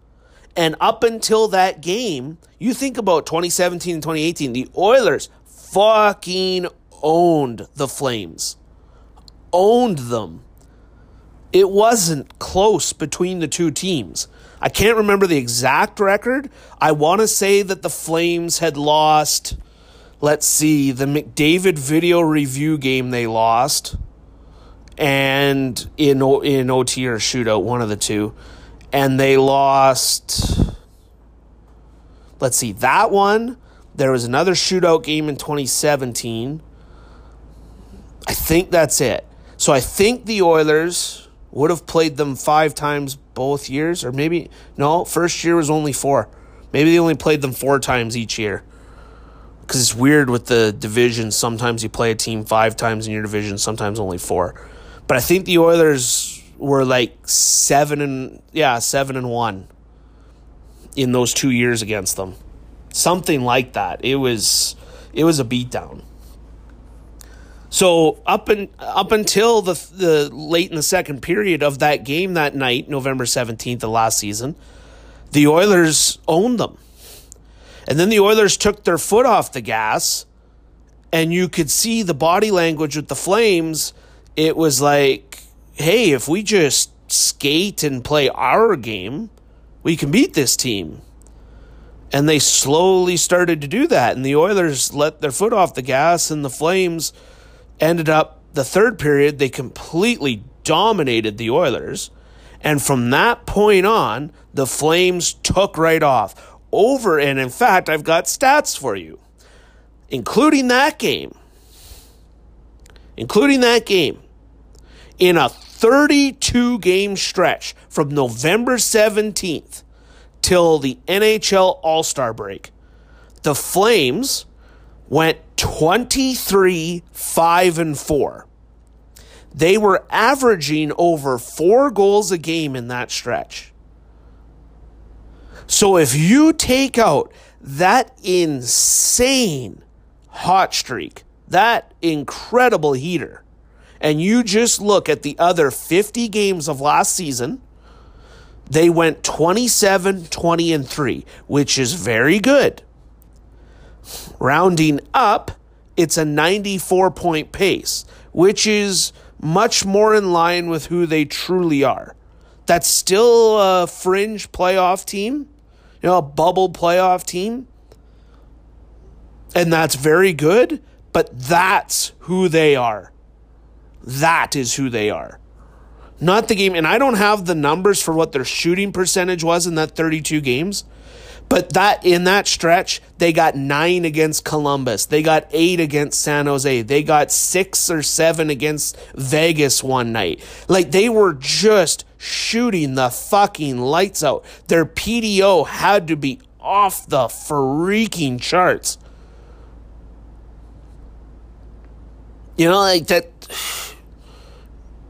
And up until that game, you think about 2017 and 2018, the Oilers fucking owned the Flames. Owned them. It wasn't close between the two teams. I can't remember the exact record. I want to say that the Flames had lost let's see, the McDavid video review game they lost, and in in OT or shootout, one of the two, and they lost. Let's see that one. There was another shootout game in 2017. I think that's it. So I think the Oilers would have played them five times both years, or maybe no. First year was only four. Maybe they only played them four times each year because it's weird with the division. Sometimes you play a team five times in your division, sometimes only four. But I think the Oilers were like seven and yeah, seven and one in those two years against them, something like that. It was it was a beatdown. So up and up until the the late in the second period of that game that night, November seventeenth of last season, the Oilers owned them and then the Oilers took their foot off the gas, and you could see the body language with the Flames. It was like, hey, if we just skate and play our game, we can beat this team. And they slowly started to do that. And the Oilers let their foot off the gas, and the Flames ended up the third period, they completely dominated the Oilers. And from that point on, the Flames took right off over, and in fact, I've got stats for you, including that game. Including that game. In a 32 game stretch from November 17th till the NHL All Star break, the Flames went 23 5 and 4. They were averaging over four goals a game in that stretch. So if you take out that insane hot streak, that incredible heater, and you just look at the other 50 games of last season, they went 27, 20, and 3, which is very good. Rounding up, it's a 94 point pace, which is much more in line with who they truly are. That's still a fringe playoff team, you know, a bubble playoff team. And that's very good, but that's who they are. That is who they are. Not the game. And I don't have the numbers for what their shooting percentage was in that 32 games. But that in that stretch, they got nine against Columbus. They got eight against San Jose. They got six or seven against Vegas one night. Like they were just shooting the fucking lights out. Their PDO had to be off the freaking charts. You know, like that.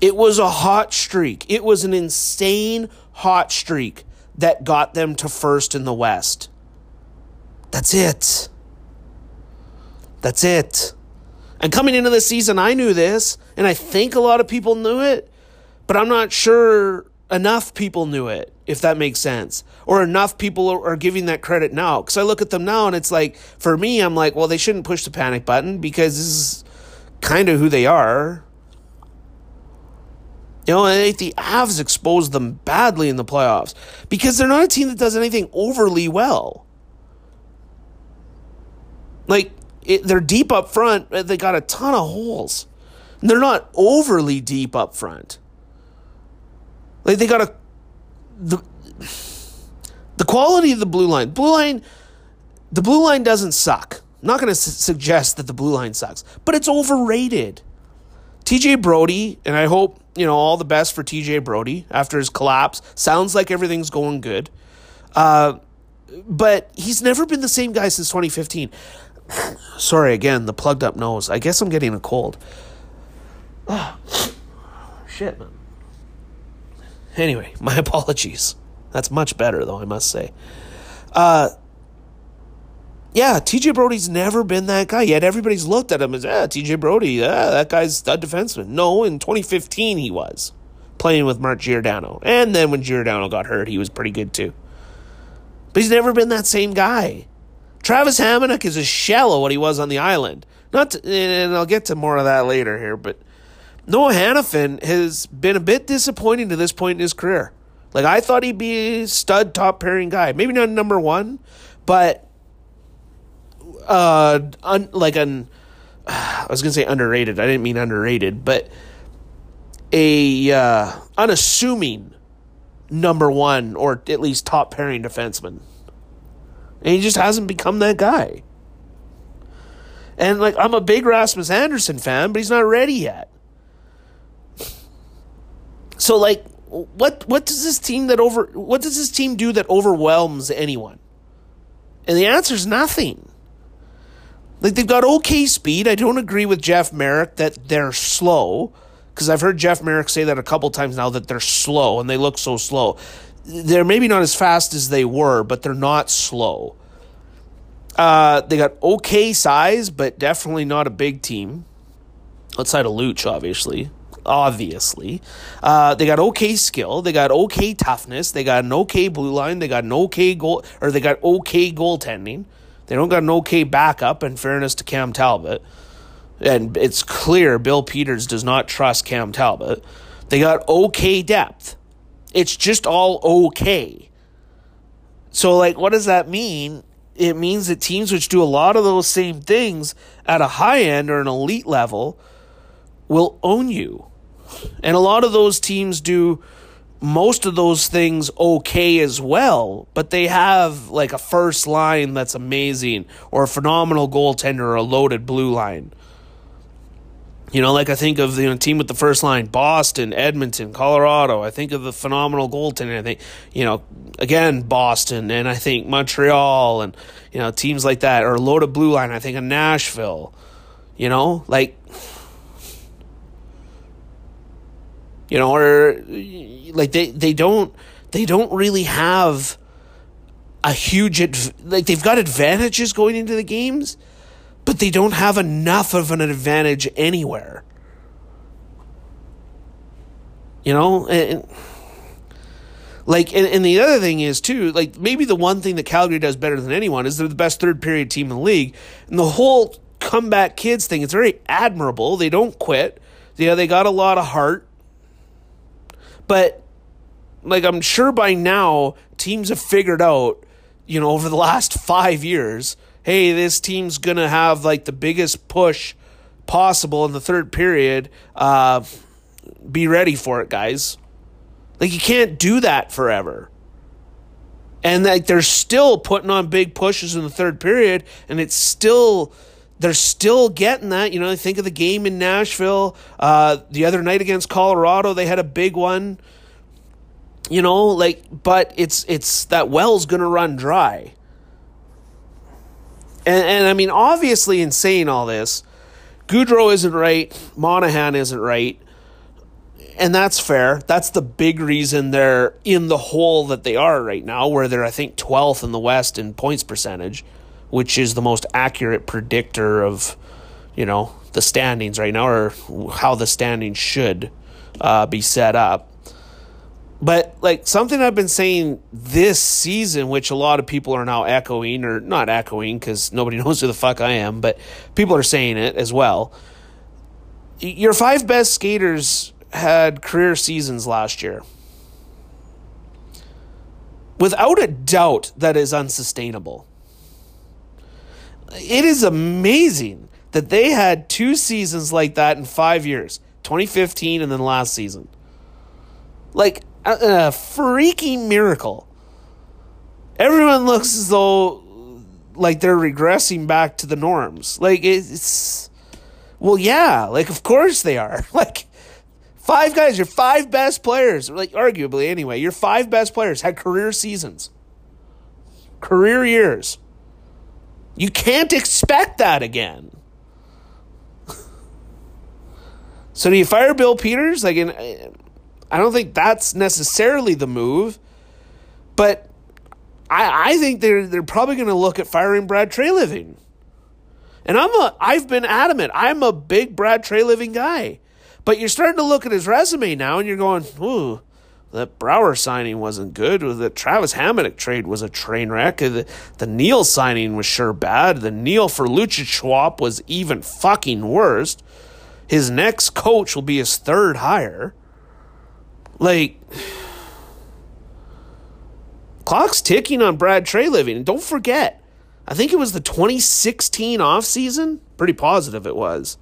It was a hot streak. It was an insane hot streak that got them to first in the West. That's it. That's it. And coming into the season, I knew this, and I think a lot of people knew it, but I'm not sure enough people knew it, if that makes sense. Or enough people are, giving that credit now. Because I look at them now, and it's like, for me, I'm like, well, they shouldn't push the panic button because this is kind of who they are. You know, I think the Avs exposed them badly in the playoffs because they're not a team that does anything overly well. Like, it, they're deep up front, they got a ton of holes. And they're not overly deep up front. Like, they got a. The, the quality of the blue line. Blue line. The blue line doesn't suck. I'm not going to su- suggest that the blue line sucks, but it's overrated. TJ Brodie, and I hope, you know, all the best for TJ Brodie after his collapse. Sounds like everything's going good. Uh, but he's never been the same guy since 2015. [SIGHS] Sorry, again, the plugged up nose. I guess I'm getting a cold. Oh, [SIGHS] shit, man. Anyway, [LAUGHS] my apologies. That's much better, though, I must say. Uh, yeah, TJ Brodie's never been that guy. Yet everybody's looked at him as, yeah, TJ Brodie, yeah, that guy's stud defenseman. No, in 2015 he was playing with Mark Giordano. And then when Giordano got hurt, he was pretty good too. But he's never been that same guy. Travis Hamonic is a shell of what he was on the island. Not to, and I'll get to more of that later here, but Noah Hanifin has been a bit disappointing to this point in his career. Like I thought he'd be a stud top pairing guy. Maybe not number one, but uh, un, like an, I was gonna say underrated. I didn't mean underrated, but a uh, unassuming number one or at least top pairing defenseman. And he just hasn't become that guy. And like I'm a big Rasmus Andersson fan, but he's not ready yet. So like what what does this team that over what does this team do that overwhelms anyone? And the answer is nothing. Like they've got okay speed. I don't agree with Jeff Marek that they're slow because I've heard Jeff Marek say that a couple times now that they're slow and they look so slow. They're maybe not as fast as they were, but they're not slow. Uh, they got okay size, but definitely not a big team. Outside of Luch, obviously. Obviously. Uh, they got okay skill. They got okay toughness. They got an okay blue line. They got an okay goal, or they got okay goaltending. They don't got an okay backup, in fairness to Cam Talbot. And it's clear Bill Peters does not trust Cam Talbot. They got okay depth. It's just all okay. So, like, what does that mean? It means that teams which do a lot of those same things at a high end or an elite level will own you. And a lot of those teams do most of those things okay as well, but they have like a first line that's amazing or a phenomenal goaltender or a loaded blue line. You know, like I think of the you know, team with the first line, Boston, Edmonton, Colorado. I think of the phenomenal goaltender. I think, you know, again, Boston, and I think Montreal, and, you know, teams like that, or a loaded blue line. I think of Nashville. You know, like you know, or like they they don't they don't really have a huge adv- like they've got advantages going into the games, but they don't have enough of an advantage anywhere. You know, and, like, and, and the other thing is too, like maybe the one thing that Calgary does better than anyone is they're the best third period team in the league, and the whole comeback kids thing. It's very admirable. They don't quit. Yeah, they got a lot of heart, but like I'm sure by now teams have figured out, you know, over the last [LAUGHS] five years, hey, this team's gonna have like the biggest push possible in the third period. Uh, be ready for it, guys. Like you can't do that forever. And like they're still putting on big pushes in the third period, and it's still they're still getting that. You know, think of the game in Nashville uh, the other night against Colorado. They had a big one. You know, like, but it's it's that well's gonna run dry. And and I mean, obviously, in saying all this, Gaudreau isn't right. Monahan isn't right and that's fair. That's the big reason they're in the hole that they are right now, where they're, I think, 12th in the West in points percentage, which is the most accurate predictor of, you know, the standings right now or how the standings should uh, be set up. But like something I've been saying this season, which a lot of people are now echoing, or not echoing because nobody [LAUGHS] knows who the fuck I am, but people are saying it as well. Your five best skaters had career seasons last year. Without a doubt, that is unsustainable. It is amazing that they had two seasons like that in five years 2015 and then last season. Like a, a freaking miracle. Everyone looks as though like they're regressing back to the norms. Like it's well, yeah, like of course they are. [LAUGHS] Like Five guys, your five best players, like arguably anyway, your five best players had career seasons, career years. You can't expect that again. so do you fire Bill Peters? Like, in, I don't think that's necessarily the move, but I, I think they're they're probably going to look at firing Brad Treliving. And I'm a I've been adamant. I'm a big Brad Treliving guy. But you're starting to look at his resume now and you're going, ooh, that Brouwer signing wasn't good. The Travis Hamonic trade was a train wreck. The, the Neal signing was sure bad. The Neal for Lucic swap was even fucking worse. His next coach will be his third hire. Like, clock's ticking on Brad Treliving. And don't forget, I think it was the 2016 offseason, pretty positive it was,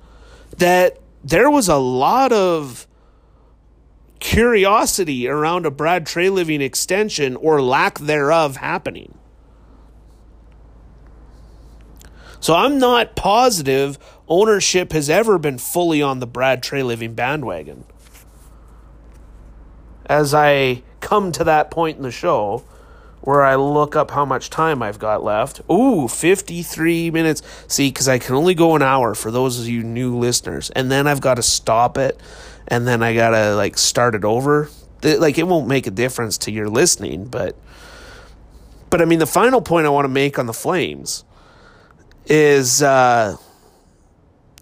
that there was a lot of curiosity around a Brad Treliving extension or lack thereof happening. So I'm not positive ownership has ever been fully on the Brad Treliving bandwagon. As I come to that point in the show, where I look up how much time I've got left. Ooh, 53 minutes. See, because I can only go an hour for those of you new listeners. And then I've got to stop it. And then I got to like start it over. Like, it won't make a difference to your listening, but. But I mean, the final point I want to make on the Flames is uh,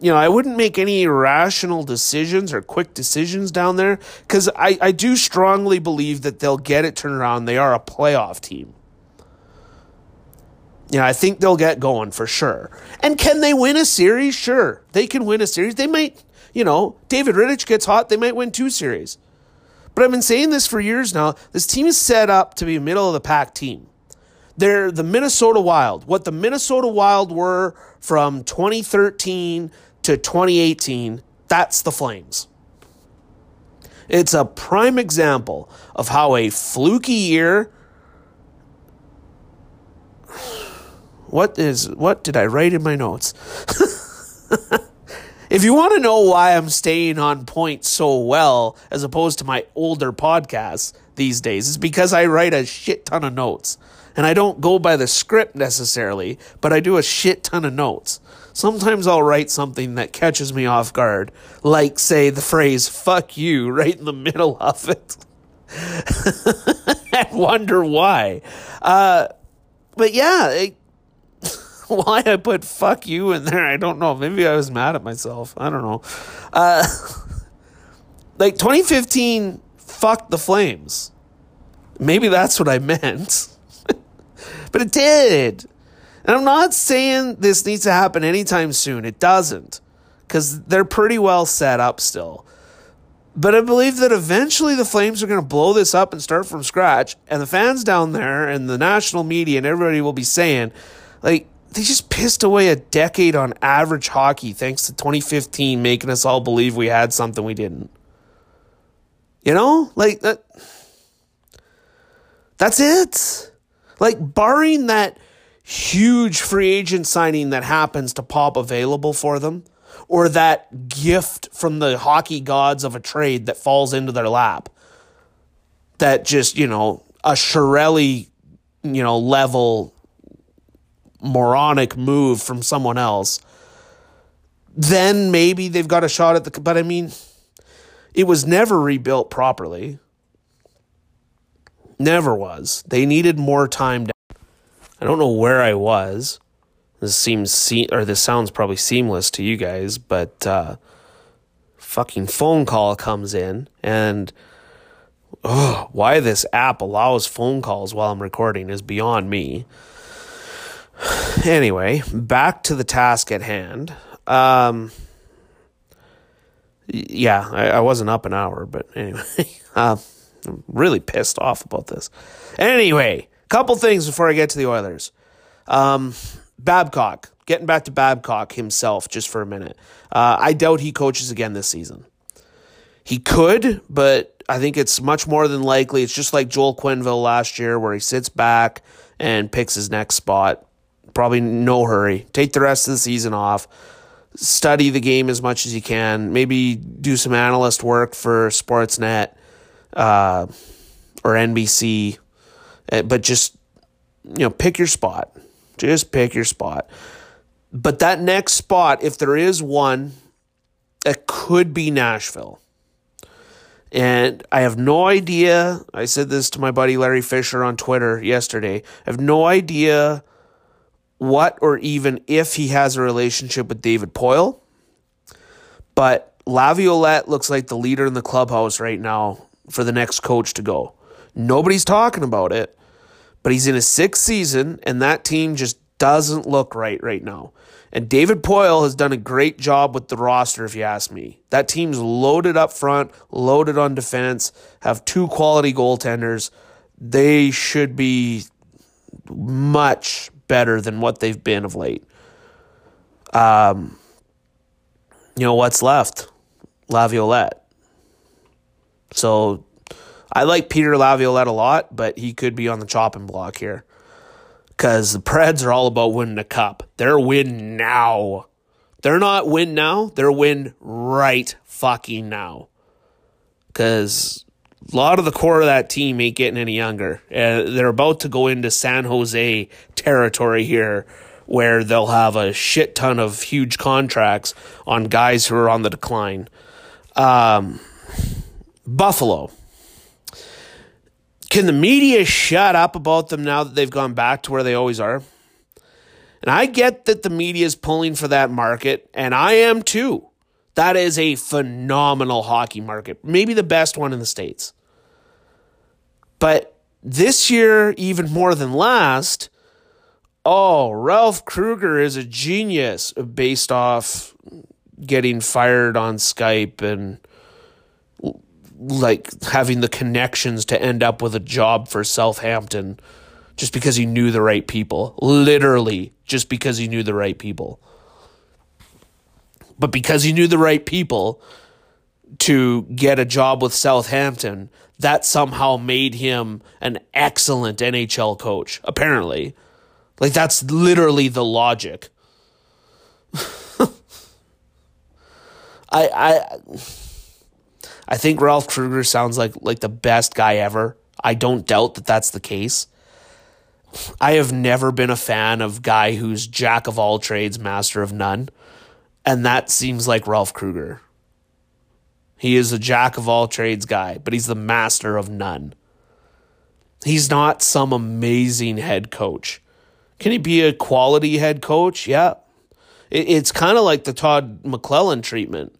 you know, I wouldn't make any irrational decisions or quick decisions down there because I, I do strongly believe that they'll get it turned around. They are a playoff team. You know, I think they'll get going for sure. And can they win a series? Sure. They can win a series. They might, you know, David Rittich gets hot, they might win two series. But I've been saying this for years now. This team is set up to be a middle of the pack team. They're the Minnesota Wild. What the Minnesota Wild were from 2013 to 2018, that's the Flames. It's a prime example of how a fluky year. [SIGHS] What is what did I write in my notes? [LAUGHS] if you want to know why I'm staying on point so well as opposed to my older podcasts these days, it's because I write a shit ton of notes. And I don't go by the script necessarily, but I do a shit ton of notes. Sometimes I'll write something that catches me off guard, like, say, the phrase, fuck you, [LAUGHS] right in the middle of it. [LAUGHS] and wonder why. Uh, but yeah, it, [LAUGHS] why I put fuck you in there, I don't know. Maybe I was mad at myself. I don't know. Uh, [LAUGHS] like 2015, fuck the Flames. Maybe that's what I meant. [LAUGHS] but it did. And I'm not saying this needs to happen anytime soon. It doesn't. Because they're pretty well set up still. But I believe that eventually the Flames are going to blow this up and start from scratch. And the fans down there and the national media and everybody will be saying, like, they just pissed away a decade on average hockey thanks to 2015 making us all believe we had something we didn't. You know? Like, that. That's it. Like, barring that huge free agent signing that happens to pop available for them, or that gift from the hockey gods of a trade that falls into their lap, that just, you know, a Chiarelli, you know, level moronic move from someone else, then maybe they've got a shot at the. But I mean, it was never rebuilt properly. Never was. They needed more time. To, I don't know where I was. This seems se- or this sounds probably seamless to you guys, but uh, fucking phone call comes in and oh, why this app allows phone calls while I'm recording is beyond me. Anyway, back to the task at hand. Um, yeah, I, I wasn't up an hour, but anyway. [LAUGHS] Uh, I'm really pissed off about this. Anyway, a couple things before I get to the Oilers. Um, Babcock, getting back to Babcock himself just for a minute. Uh, I doubt he coaches again this season. He could, but I think it's much more than likely. It's just like Joel Quenneville last year, where he sits back and picks his next spot. Probably no hurry. Take the rest of the season off. Study the game as much as you can. Maybe do some analyst work for Sportsnet uh, or NBC, uh, but just you know pick your spot. Just pick your spot. But that next spot, if there is one, it could be Nashville. And I have no idea. I said this to my buddy Larry Fisher on Twitter yesterday. I have no idea what or even if he has a relationship with David Poile. But Laviolette looks like the leader in the clubhouse right now for the next coach to go. Nobody's talking about it, but he's in his sixth season, and that team just doesn't look right right now. And David Poile has done a great job with the roster, if you ask me. That team's loaded up front, loaded on defense, have two quality goaltenders. They should be much better than what they've been of late. Um, you know what's left? Laviolette. So I like Peter Laviolette a lot, but he could be on the chopping block here. Because the Preds are all about winning a cup. They're win now. They're not win now, they're win right fucking now. Because a lot of the core of that team ain't getting any younger. Uh, they're about to go into San Jose territory here where they'll have a shit ton of huge contracts on guys who are on the decline. Um, Buffalo. Can the media shut up about them now that they've gone back to where they always are? And I get that the media is pulling for that market, and I am too. That is a phenomenal hockey market, maybe the best one in the States. But this year, even more than last, oh, Ralph Krueger is a genius based off getting fired on Skype and like having the connections to end up with a job for Southampton just because he knew the right people. Literally, just because he knew the right people. But because he knew the right people to get a job with Southampton, that somehow made him an excellent NHL coach, apparently. Like, that's literally the logic. [LAUGHS] I, I, I think Ralph Krueger sounds like like the best guy ever. I don't doubt that that's the case. I have never been a fan of guy who's jack of all trades, master of none, and that seems like Ralph Krueger. He is a jack of all trades guy, but he's the master of none. He's not some amazing head coach. Can he be a quality head coach? Yeah. It, it's kind of like the Todd McLellan treatment.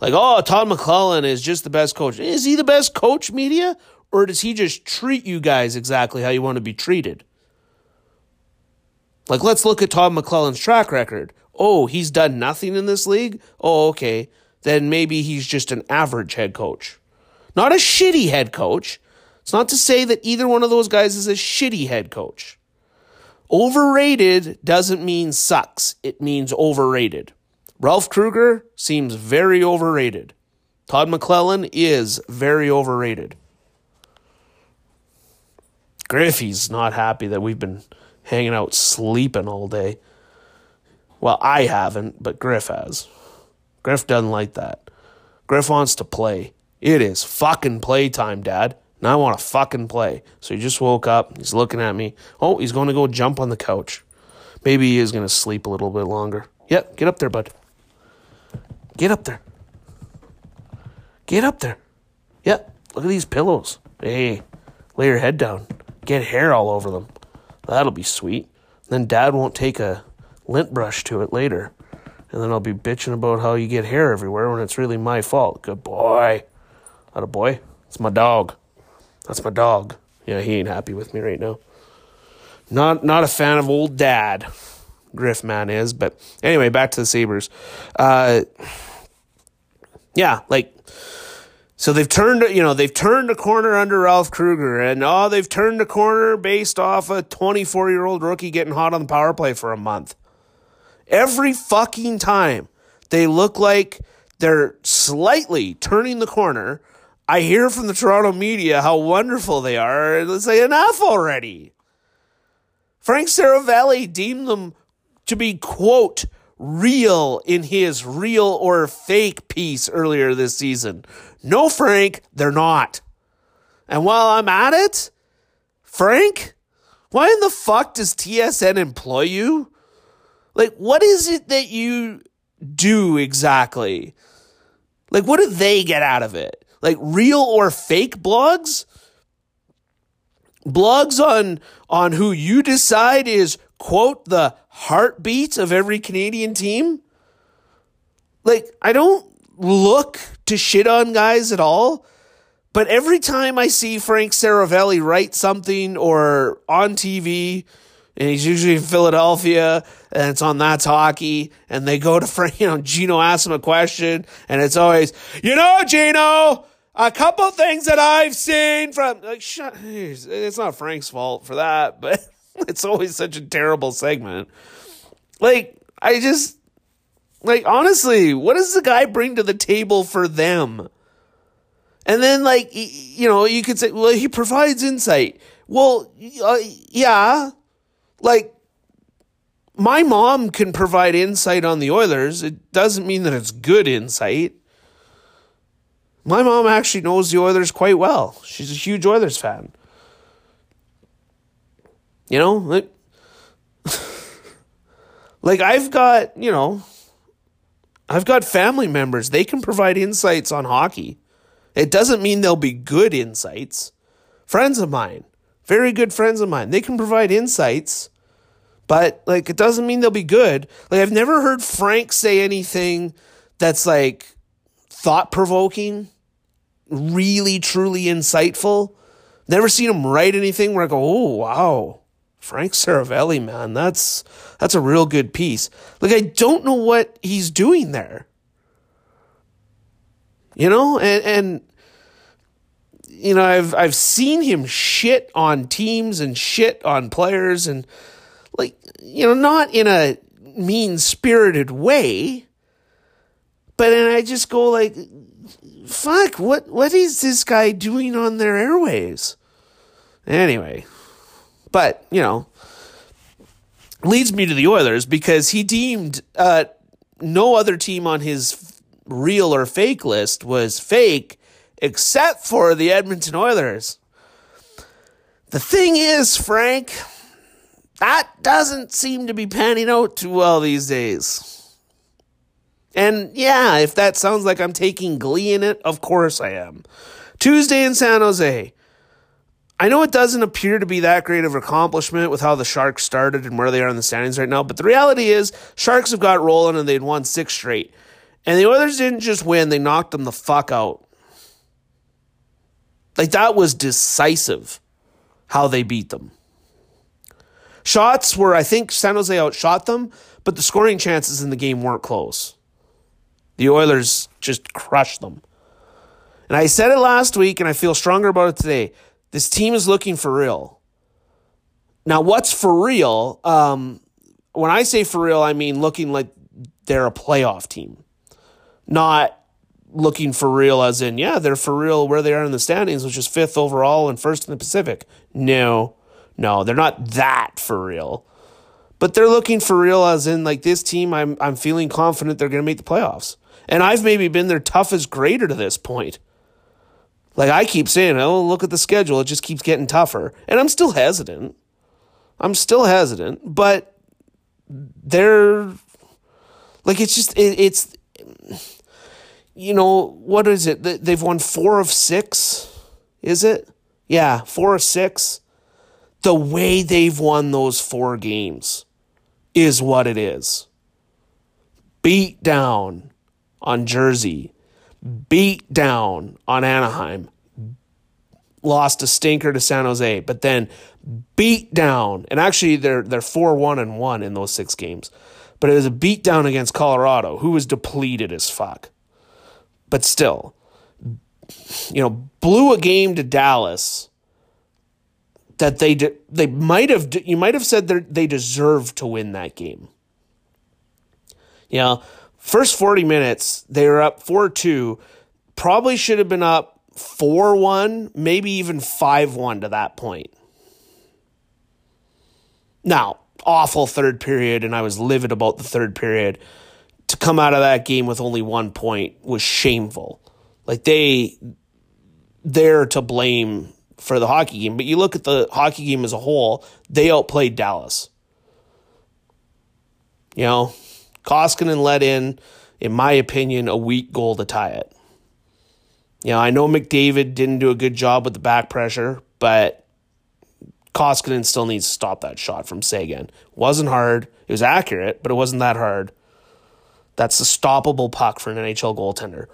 Like, oh, Todd McLellan is just the best coach. Is he the best coach, media? Or does he just treat you guys exactly how you want to be treated? Like, let's look at Todd McLellan's track record. Oh, he's done nothing in this league? Oh, okay. Then maybe he's just an average head coach. Not a shitty head coach. It's not to say that either one of those guys is a shitty head coach. Overrated doesn't mean sucks, it means overrated. Ralph Krueger seems very overrated. Todd McLellan is very overrated. Griffey's not happy that we've been hanging out sleeping all day. Well, I haven't, but Griff has. Griff doesn't like that. Griff wants to play. It is fucking playtime, Dad. And I want to fucking play. So he just woke up. He's looking at me. Oh, he's going to go jump on the couch. Maybe he is going to sleep a little bit longer. Yep, get up there, bud. Get up there. Get up there. Yep, look at these pillows. Hey, lay your head down. Get hair all over them. That'll be sweet. Then Dad won't take a lint brush to it later. And then I'll be bitching about how you get hair everywhere when it's really my fault. Good boy. Not a boy. It's my dog. That's my dog. Yeah, he ain't happy with me right now. Not not a fan of old dad. Griff man is, but anyway, back to the Sabres. Uh, yeah, like so they've turned you know they've turned a corner under Ralph Krueger, and oh they've turned a corner based off a 24 year old rookie getting hot on the power play for a month. Every fucking time they look like they're slightly turning the corner I hear from the Toronto media how wonderful they are. Let's say enough already. Frank Seravalli deemed them to be, quote, real in his real or fake piece earlier this season. No, Frank, they're not. And while I'm at it, Frank, why in the fuck does TSN employ you? Like, what is it that you do exactly? Like, what do they get out of it? like real or fake blogs blogs on on who you decide is quote the heartbeat of every Canadian team like I don't look to shit on guys at all but every time I see Frank Seravalli write something or on TV and he's usually in Philadelphia, and it's on That's Hockey, and they go to [LAUGHS] Frank, you know, Gino asks him a question, and it's always, you know, Gino, a couple things that I've seen from, like, shut, it's not Frank's fault for that, [LAUGHS] but it's always such a terrible segment. Like, I just, like, honestly, what does the guy bring to the table for them? And then, like, you know, you could say, well, he provides insight. Well, uh, yeah, like my mom can provide insight on the Oilers. It doesn't mean that it's good insight. My mom actually knows the Oilers quite well. She's a huge Oilers fan. You know, like, [LAUGHS] like I've got, you know, I've got family members. They can provide insights on hockey. It doesn't mean they'll be good insights. Friends of mine, very good friends of mine. They can provide insights, but like it doesn't mean they'll be good. Like I've never heard Frank say anything that's like thought provoking, really truly insightful. Never seen him write anything where I go, "Oh, wow. Frank Seravalli, man, that's that's a real good piece." Like I don't know what he's doing there. You know, and and you know, I've I've seen him shit on teams and shit on players and like you know, not in a mean spirited way, but and I just go like, fuck, what what is this guy doing on their airways? Anyway, but you know, leads me to the Oilers because he deemed uh, no other team on his real or fake list was fake except for the Edmonton Oilers. The thing is, Frank, that doesn't seem to be panning out too well these days. And yeah, if that sounds like I'm taking glee in it, of course I am. Tuesday in San Jose. I know it doesn't appear to be that great of accomplishment with how the Sharks started and where they are in the standings right now, but the reality is Sharks have got rolling and they'd won six straight. And the Oilers didn't just win, they knocked them the fuck out. Like that was decisive how they beat them. Shots were, I think San Jose outshot them, but the scoring chances in the game weren't close. The Oilers just crushed them. And I said it last week, and I feel stronger about it today. This team is looking for real. Now, what's for real? Um, when I say for real, I mean looking like they're a playoff team, not looking for real as in, yeah, they're for real where they are in the standings, which is fifth overall and first in the Pacific. No, no, they're not that for real. But they're looking for real as in like this team, I'm I'm feeling confident they're gonna make the playoffs. And I've maybe been their toughest grader to this point. Like I keep saying, oh, look at the schedule. It just keeps getting tougher. And I'm still hesitant. I'm still hesitant, but they're like, it's just, it, it's, you know, what is it? They've won four of six, is it? Yeah, four of six. The way they've won those four games is what it is. Beat down on Jersey, beat down on Anaheim, lost a stinker to San Jose, but then beat down. And actually, they're they're four one and one in those six games, but it was a beat down against Colorado, who was depleted as fuck. But still, you know, blew a game to Dallas that they de- they might have you might have said they deserved to win that game. You know, first 40 minutes, they were up 4 2. Probably should have been up 4 1, maybe even 5 1 to that point. Now, awful third period, and I was livid about the third period. To come out of that game with only one point was shameful. Like they, they're to blame for the hockey game. But you look at the hockey game as a whole, they outplayed Dallas. You know, Koskinen let in, in my opinion, a weak goal to tie it. You know, I know McDavid didn't do a good job with the back pressure, but Koskinen still needs to stop that shot from Seguin. Wasn't hard. It was accurate, but it wasn't that hard. That's a stoppable puck for an NHL goaltender.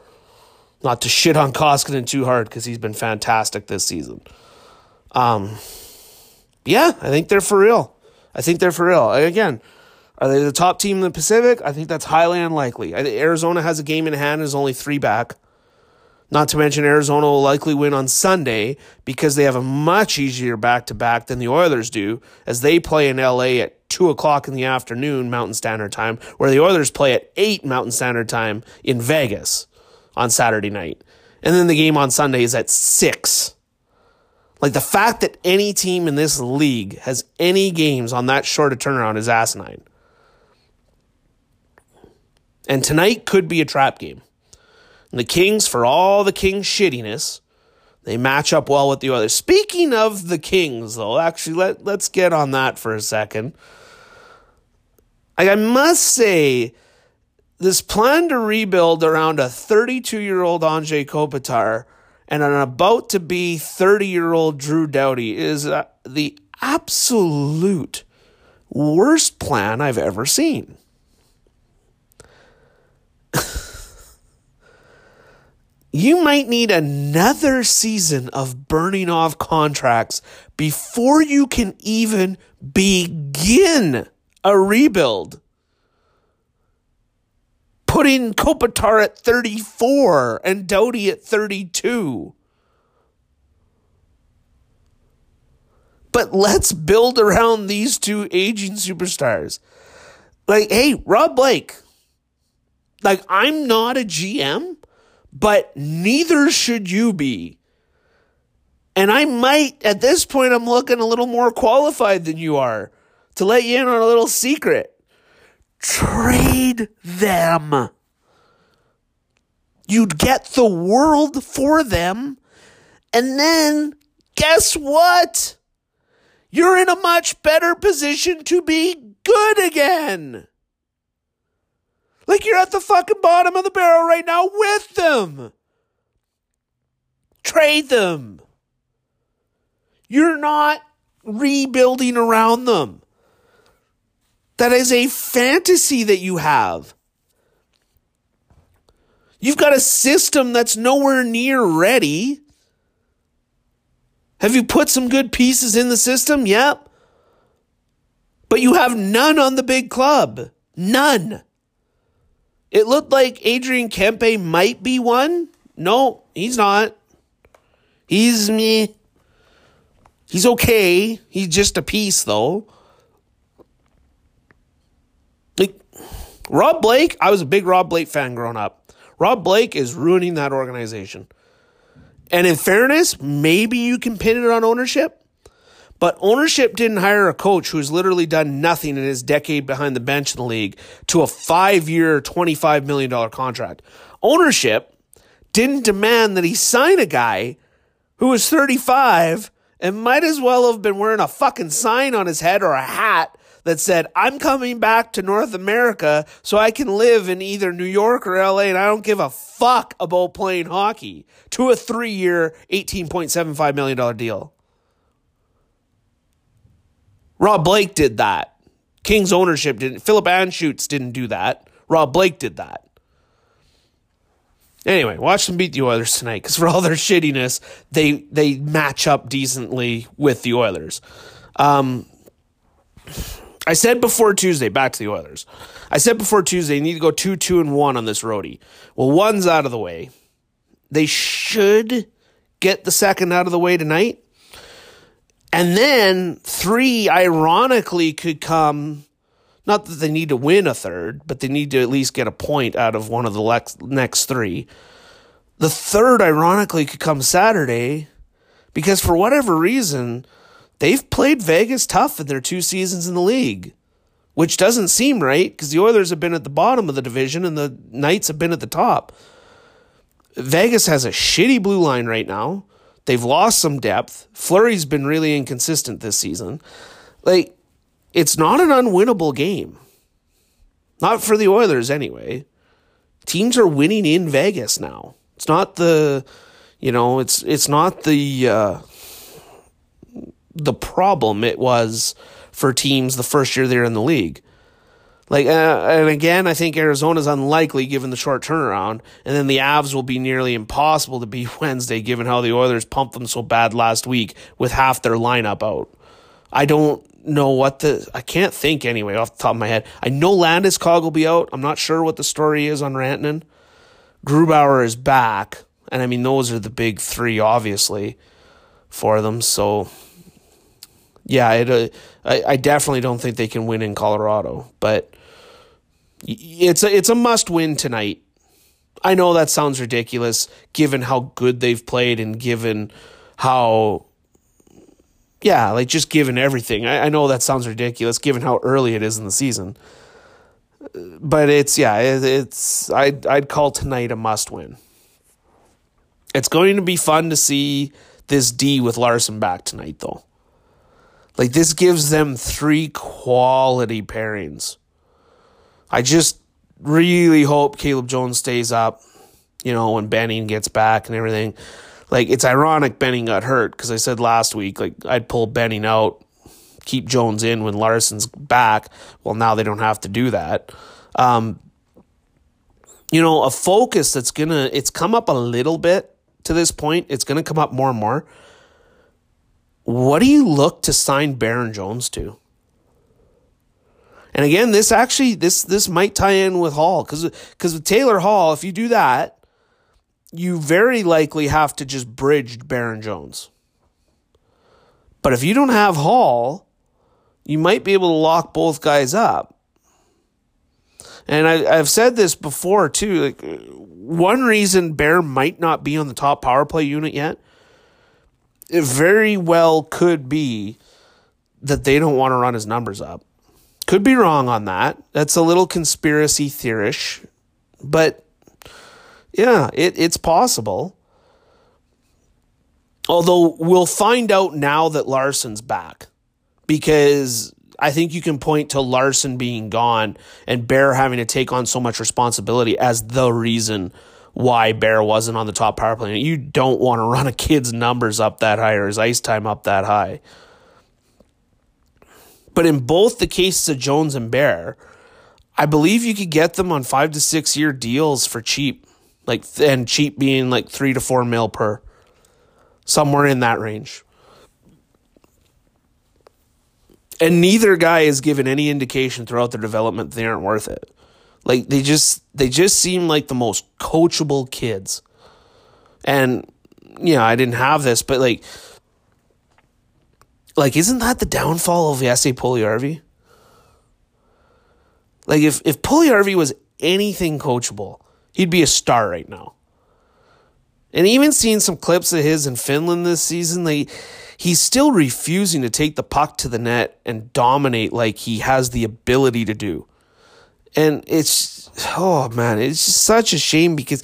Not to shit on Koskinen too hard because he's been fantastic this season. Um, yeah, I think they're for real. I think they're for real. Again, are they the top team in the Pacific? I think that's highly unlikely. Arizona has a game in hand and is only three back. Not to mention Arizona will likely win on Sunday because they have a much easier back to back than the Oilers do, as they play in LA at two o'clock in the afternoon Mountain Standard Time, where the Oilers play at eight Mountain Standard Time in Vegas on Saturday night. And then the game on Sunday is at six. Like the fact that any team in this league has any games on that short a turnaround is asinine. And tonight could be a trap game. And the Kings, for all the Kings shittiness, they match up well with the others. Speaking of the Kings, though, actually, let, let's get on that for a second. I must say, this plan to rebuild around a 32 year old Anze Kopitar and an about to be 30 year old Drew Doughty is uh, the absolute worst plan I've ever seen. [LAUGHS] you might need another season of burning off contracts before you can even begin a rebuild. Putting Kopitar at 34 and Doughty at 32. But let's build around these two aging superstars. Like, hey, Rob Blake, like, I'm not a GM, but neither should you be. And I might, at this point, I'm looking a little more qualified than you are to let you in on a little secret. Trade them. You'd get the world for them. And then, guess what? You're in a much better position to be good again. Like you're at the fucking bottom of the barrel right now with them. Trade them. You're not rebuilding around them. That is a fantasy that you have. You've got a system that's nowhere near ready. Have you put some good pieces in the system? Yep. But you have none on the big club. None. It looked like Adrian Kempe might be one. No, he's not. He's me. He's okay. He's just a piece, though. Like Rob Blake, I was a big Rob Blake fan growing up. Rob Blake is ruining that organization. And in fairness, maybe you can pin it on ownership, but ownership didn't hire a coach who's literally done nothing in his decade behind the bench in the league to a five year, $25 million contract. Ownership didn't demand that he sign a guy who was 35 and might as well have been wearing a fucking sign on his head or a hat that said, I'm coming back to North America so I can live in either New York or LA and I don't give a fuck about playing hockey to a three year, $18.75 million deal. Rob Blake did that. King's ownership didn't. Philip Anschutz didn't do that. Rob Blake did that. Anyway, watch them beat the Oilers tonight because for all their shittiness, they they match up decently with the Oilers. Um, I said before Tuesday, back to the Oilers. I said before Tuesday, you need to go two, two, and one on this roadie. Well, one's out of the way. They should get the second out of the way tonight. And then three, ironically, could come. Not that they need to win a third, but they need to at least get a point out of one of the next three. The third, ironically, could come Saturday because for whatever reason, they've played Vegas tough in their two seasons in the league, which doesn't seem right because the Oilers have been at the bottom of the division and the Knights have been at the top. Vegas has a shitty blue line right now. They've lost some depth. Fleury's been really inconsistent this season. Like, it's not an unwinnable game. Not for the Oilers, anyway. Teams are winning in Vegas now. It's not the, you know, it's it's not the uh, the problem it was for teams the first year they're in the league. Like, uh, and again, I think Arizona's unlikely given the short turnaround, and then the Avs will be nearly impossible to beat [LAUGHS] Wednesday given how the Oilers pumped them so bad last week with half their lineup out. I don't know what the I can't think anyway off the top of my head. I know Landis Landeskog will be out. I'm not sure what the story is on Rantanen. Grubauer is back, and I mean those are the big three, obviously, for them. So yeah, it, uh, I, I definitely don't think they can win in Colorado, but it's a, it's a must win tonight. I know that sounds ridiculous given how good they've played and given how, yeah, like just given everything. I, I know that sounds ridiculous given how early it is in the season, but it's yeah, it, it's I'd I'd call tonight a must win. It's going to be fun to see this D with Larsson back tonight, though. Like this gives them three quality pairings. I just really hope Caleb Jones stays up, you know, when Benning gets back and everything. Like it's ironic Benning got hurt because I said last week like I'd pull Benning out, keep Jones in when Larsson's back. Well, now they don't have to do that. Um, you know, a focus that's gonna it's come up a little bit to this point. It's gonna come up more and more what do you look to sign Baron Jones to? And again, this actually this this might tie in with Hall because because with Taylor Hall, if you do that, you very likely have to just bridge Baron Jones. But if you don't have Hall, you might be able to lock both guys up. And I, I've said this before too. Like one reason Bear might not be on the top power play unit yet it very well could be that they don't want to run his numbers up. Could be wrong on that. That's a little conspiracy theorish, but yeah, it, it's possible. Although we'll find out now that Larsson's back because I think you can point to Larson being gone and Bear having to take on so much responsibility as the reason why Bear wasn't on the top power play. You don't want to run a kid's numbers up that high or his ice time up that high. But in both the cases of Jones and Bear, I believe you could get them on five to six year deals for cheap, like and cheap being like three to four mil per, somewhere in that range. And neither guy has given any indication throughout their development they aren't worth it. Like they just they just seem like the most coachable kids. And yeah, I didn't have this, but like like isn't that the downfall of Jesse Puljujarvi? Like if if Puljujarvi was anything coachable, he'd be a star right now. And even seeing some clips of his in Finland this season, like he's still refusing to take the puck to the net and dominate like he has the ability to do. And it's oh man, it's just such a shame because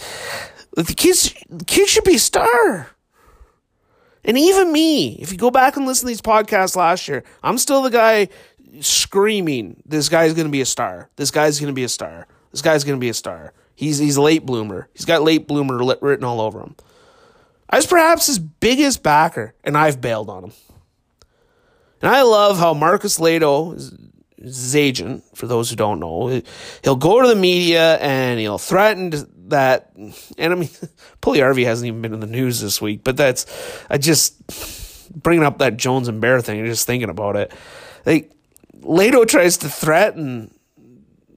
the kids the kid should be a star. And even me, if you go back and listen to these podcasts last year, I'm still the guy screaming, "This guy's going to be a star. This guy's going to be a star. This guy's going to be a star." He's he's a late bloomer. He's got late bloomer written all over him. I was perhaps his biggest backer, and I've bailed on him. And I love how Marcus Lehto, his agent, for those who don't know, he'll go to the media and he'll threaten that. And I mean, [LAUGHS] Puljujarvi hasn't even been in the news this week, but that's I just bringing up that Jones and Bear thing. Just thinking about it, like Lehto tries to threaten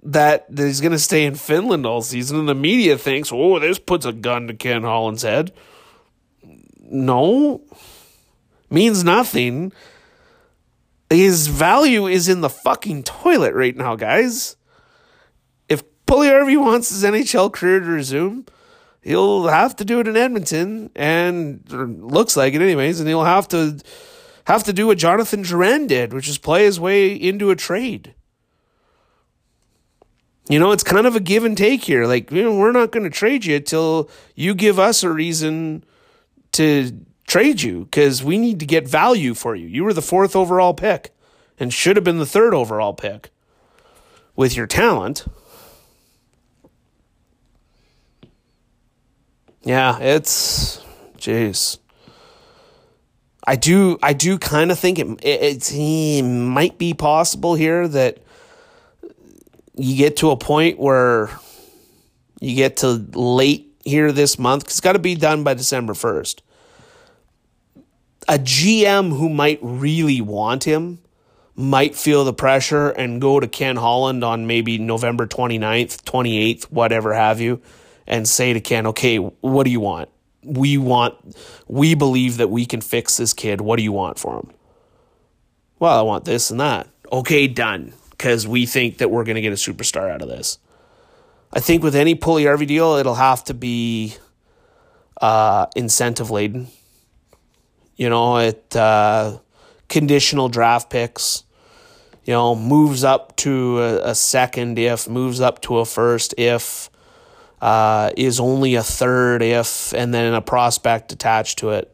that, that he's going to stay in Finland all season, and the media thinks, "Oh, this puts a gun to Ken Holland's head." No, means nothing. His value is in the fucking toilet right now, guys. Puljujarvi wants his NHL career to resume, he'll have to do it in Edmonton, and er, looks like it anyways, and he'll have to have to do what Jonathan Drouin did, which is play his way into a trade. You know, it's kind of a give and take here. Like, you know, we're not going to trade you until you give us a reason to trade you because we need to get value for you. You were the fourth overall pick and should have been the third overall pick with your talent. Yeah, it's jeez. I do I do kind of think it, it it might be possible here that you get to a point where you get to late here this month. cuz It's got to be done by December 1st. A GM who might really want him might feel the pressure and go to Ken Holland on maybe November 29th, 28th, whatever have you, and say to Ken, okay, what do you want? We want, we believe that we can fix this kid. What do you want for him? Well, I want this and that. Okay, done. Because we think that we're going to get a superstar out of this. I think with any Puljujarvi deal, it'll have to be uh, incentive laden. You know, it uh, conditional draft picks. You know, moves up to a, a second if, moves up to a first if, uh, is only a third if, and then a prospect attached to it.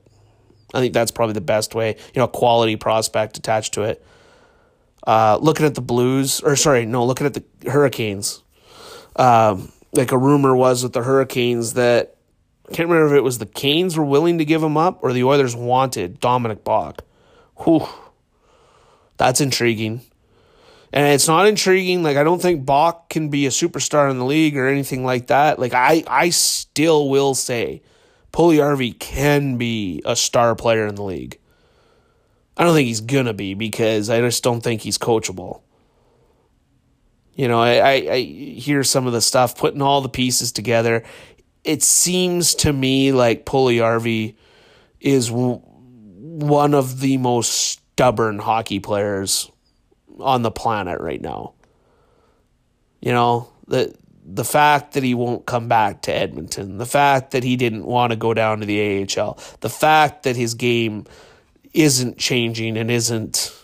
I think that's probably the best way. You know, a quality prospect attached to it. Uh, looking at the Blues, or sorry, no, looking at the Hurricanes um, like a rumor was with the Hurricanes that I can't remember if it was the Canes were willing to give him up or the Oilers wanted Dominik Bokk. Whew. That's intriguing. And it's not intriguing. Like I don't think Bokk can be a superstar in the league or anything like that. Like I, I still will say, Puljujarvi can be a star player in the league. I don't think he's gonna be because I just don't think he's coachable. You know, I, I, I hear some of the stuff, putting all the pieces together. It seems to me like Puljujarvi is w- one of the most stubborn hockey players on the planet right now. You know, the the fact that he won't come back to Edmonton, the fact that he didn't want to go down to the AHL, the fact that his game isn't changing and isn't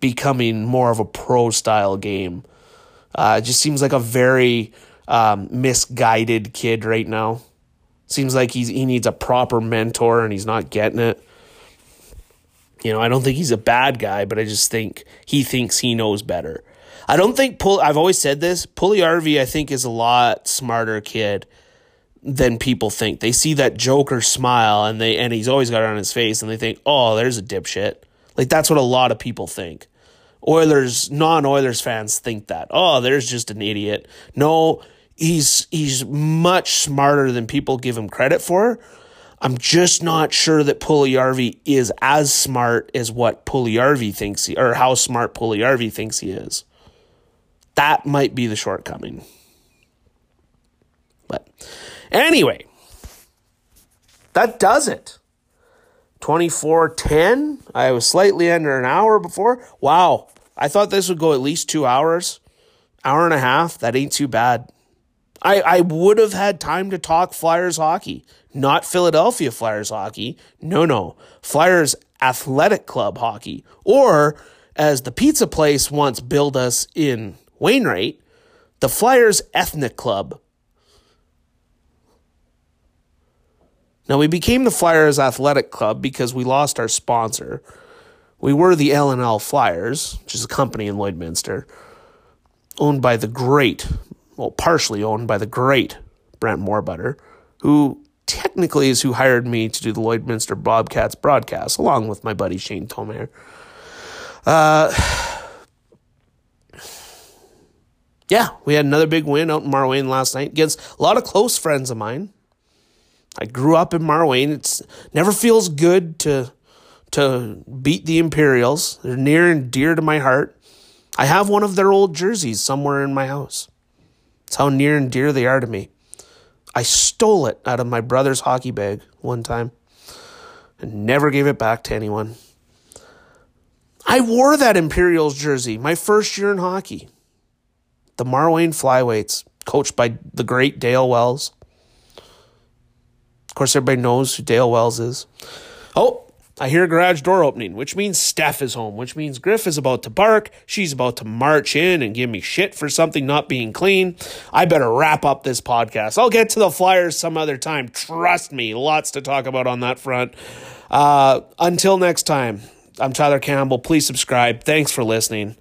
becoming more of a pro style game uh, just seems like a very um, misguided kid right now. Seems like he's he needs a proper mentor and he's not getting it. You know, I don't think he's a bad guy, but I just think he thinks he knows better. I don't think Pull. I've always said this. Puljujarvi, I think, is a lot smarter kid than people think. They see that Joker smile and they and he's always got it on his face and they think, "Oh, there's a dipshit." Like that's what a lot of people think. Oilers, non-Oilers fans think that. Oh, there's just an idiot. No, he's he's much smarter than people give him credit for. I'm just not sure that Puljujarvi is as smart as what Puljujarvi thinks he or how smart Puljujarvi thinks he is. That might be the shortcoming. But anyway, that does it. 2410. I was slightly under an hour before. Wow. I thought this would go at least two hours. Hour and a half. That ain't too bad. I, I would have had time to talk Flyers hockey, not Philadelphia Flyers hockey. No, no. Flyers Athletic Club hockey. Or, as the pizza place once billed us in Wainwright, the Flyers Ethnic Club Now, we became the Flyers Athletic Club because we lost our sponsor. We were the L&L Flyers, which is a company in Lloydminster, owned by the great, well, partially owned by the great Brent Moorbutter, who technically is who hired me to do the Lloydminster Bobcats broadcast, along with my buddy Shane Tomer. Uh, yeah, we had another big win out in Marwayne last night against a lot of close friends of mine. I grew up in Marwayne. It's never feels good to to beat the Imperials. They're near and dear to my heart. I have one of their old jerseys somewhere in my house. It's how near and dear they are to me. I stole it out of my brother's hockey bag one time and never gave it back to anyone. I wore that Imperials jersey my first year in hockey. The Marwayne Flyweights, coached by the great Dale Wells. Of course, everybody knows who Dale Wells is. Oh, I hear a garage door opening, which means Steph is home, which means Griff is about to bark. She's about to march in and give me shit for something not being clean. I better wrap up this podcast. I'll get to the Flyers some other time. Trust me, lots to talk about on that front. Uh, until next time, I'm Tyler Campbell. Please subscribe. Thanks for listening.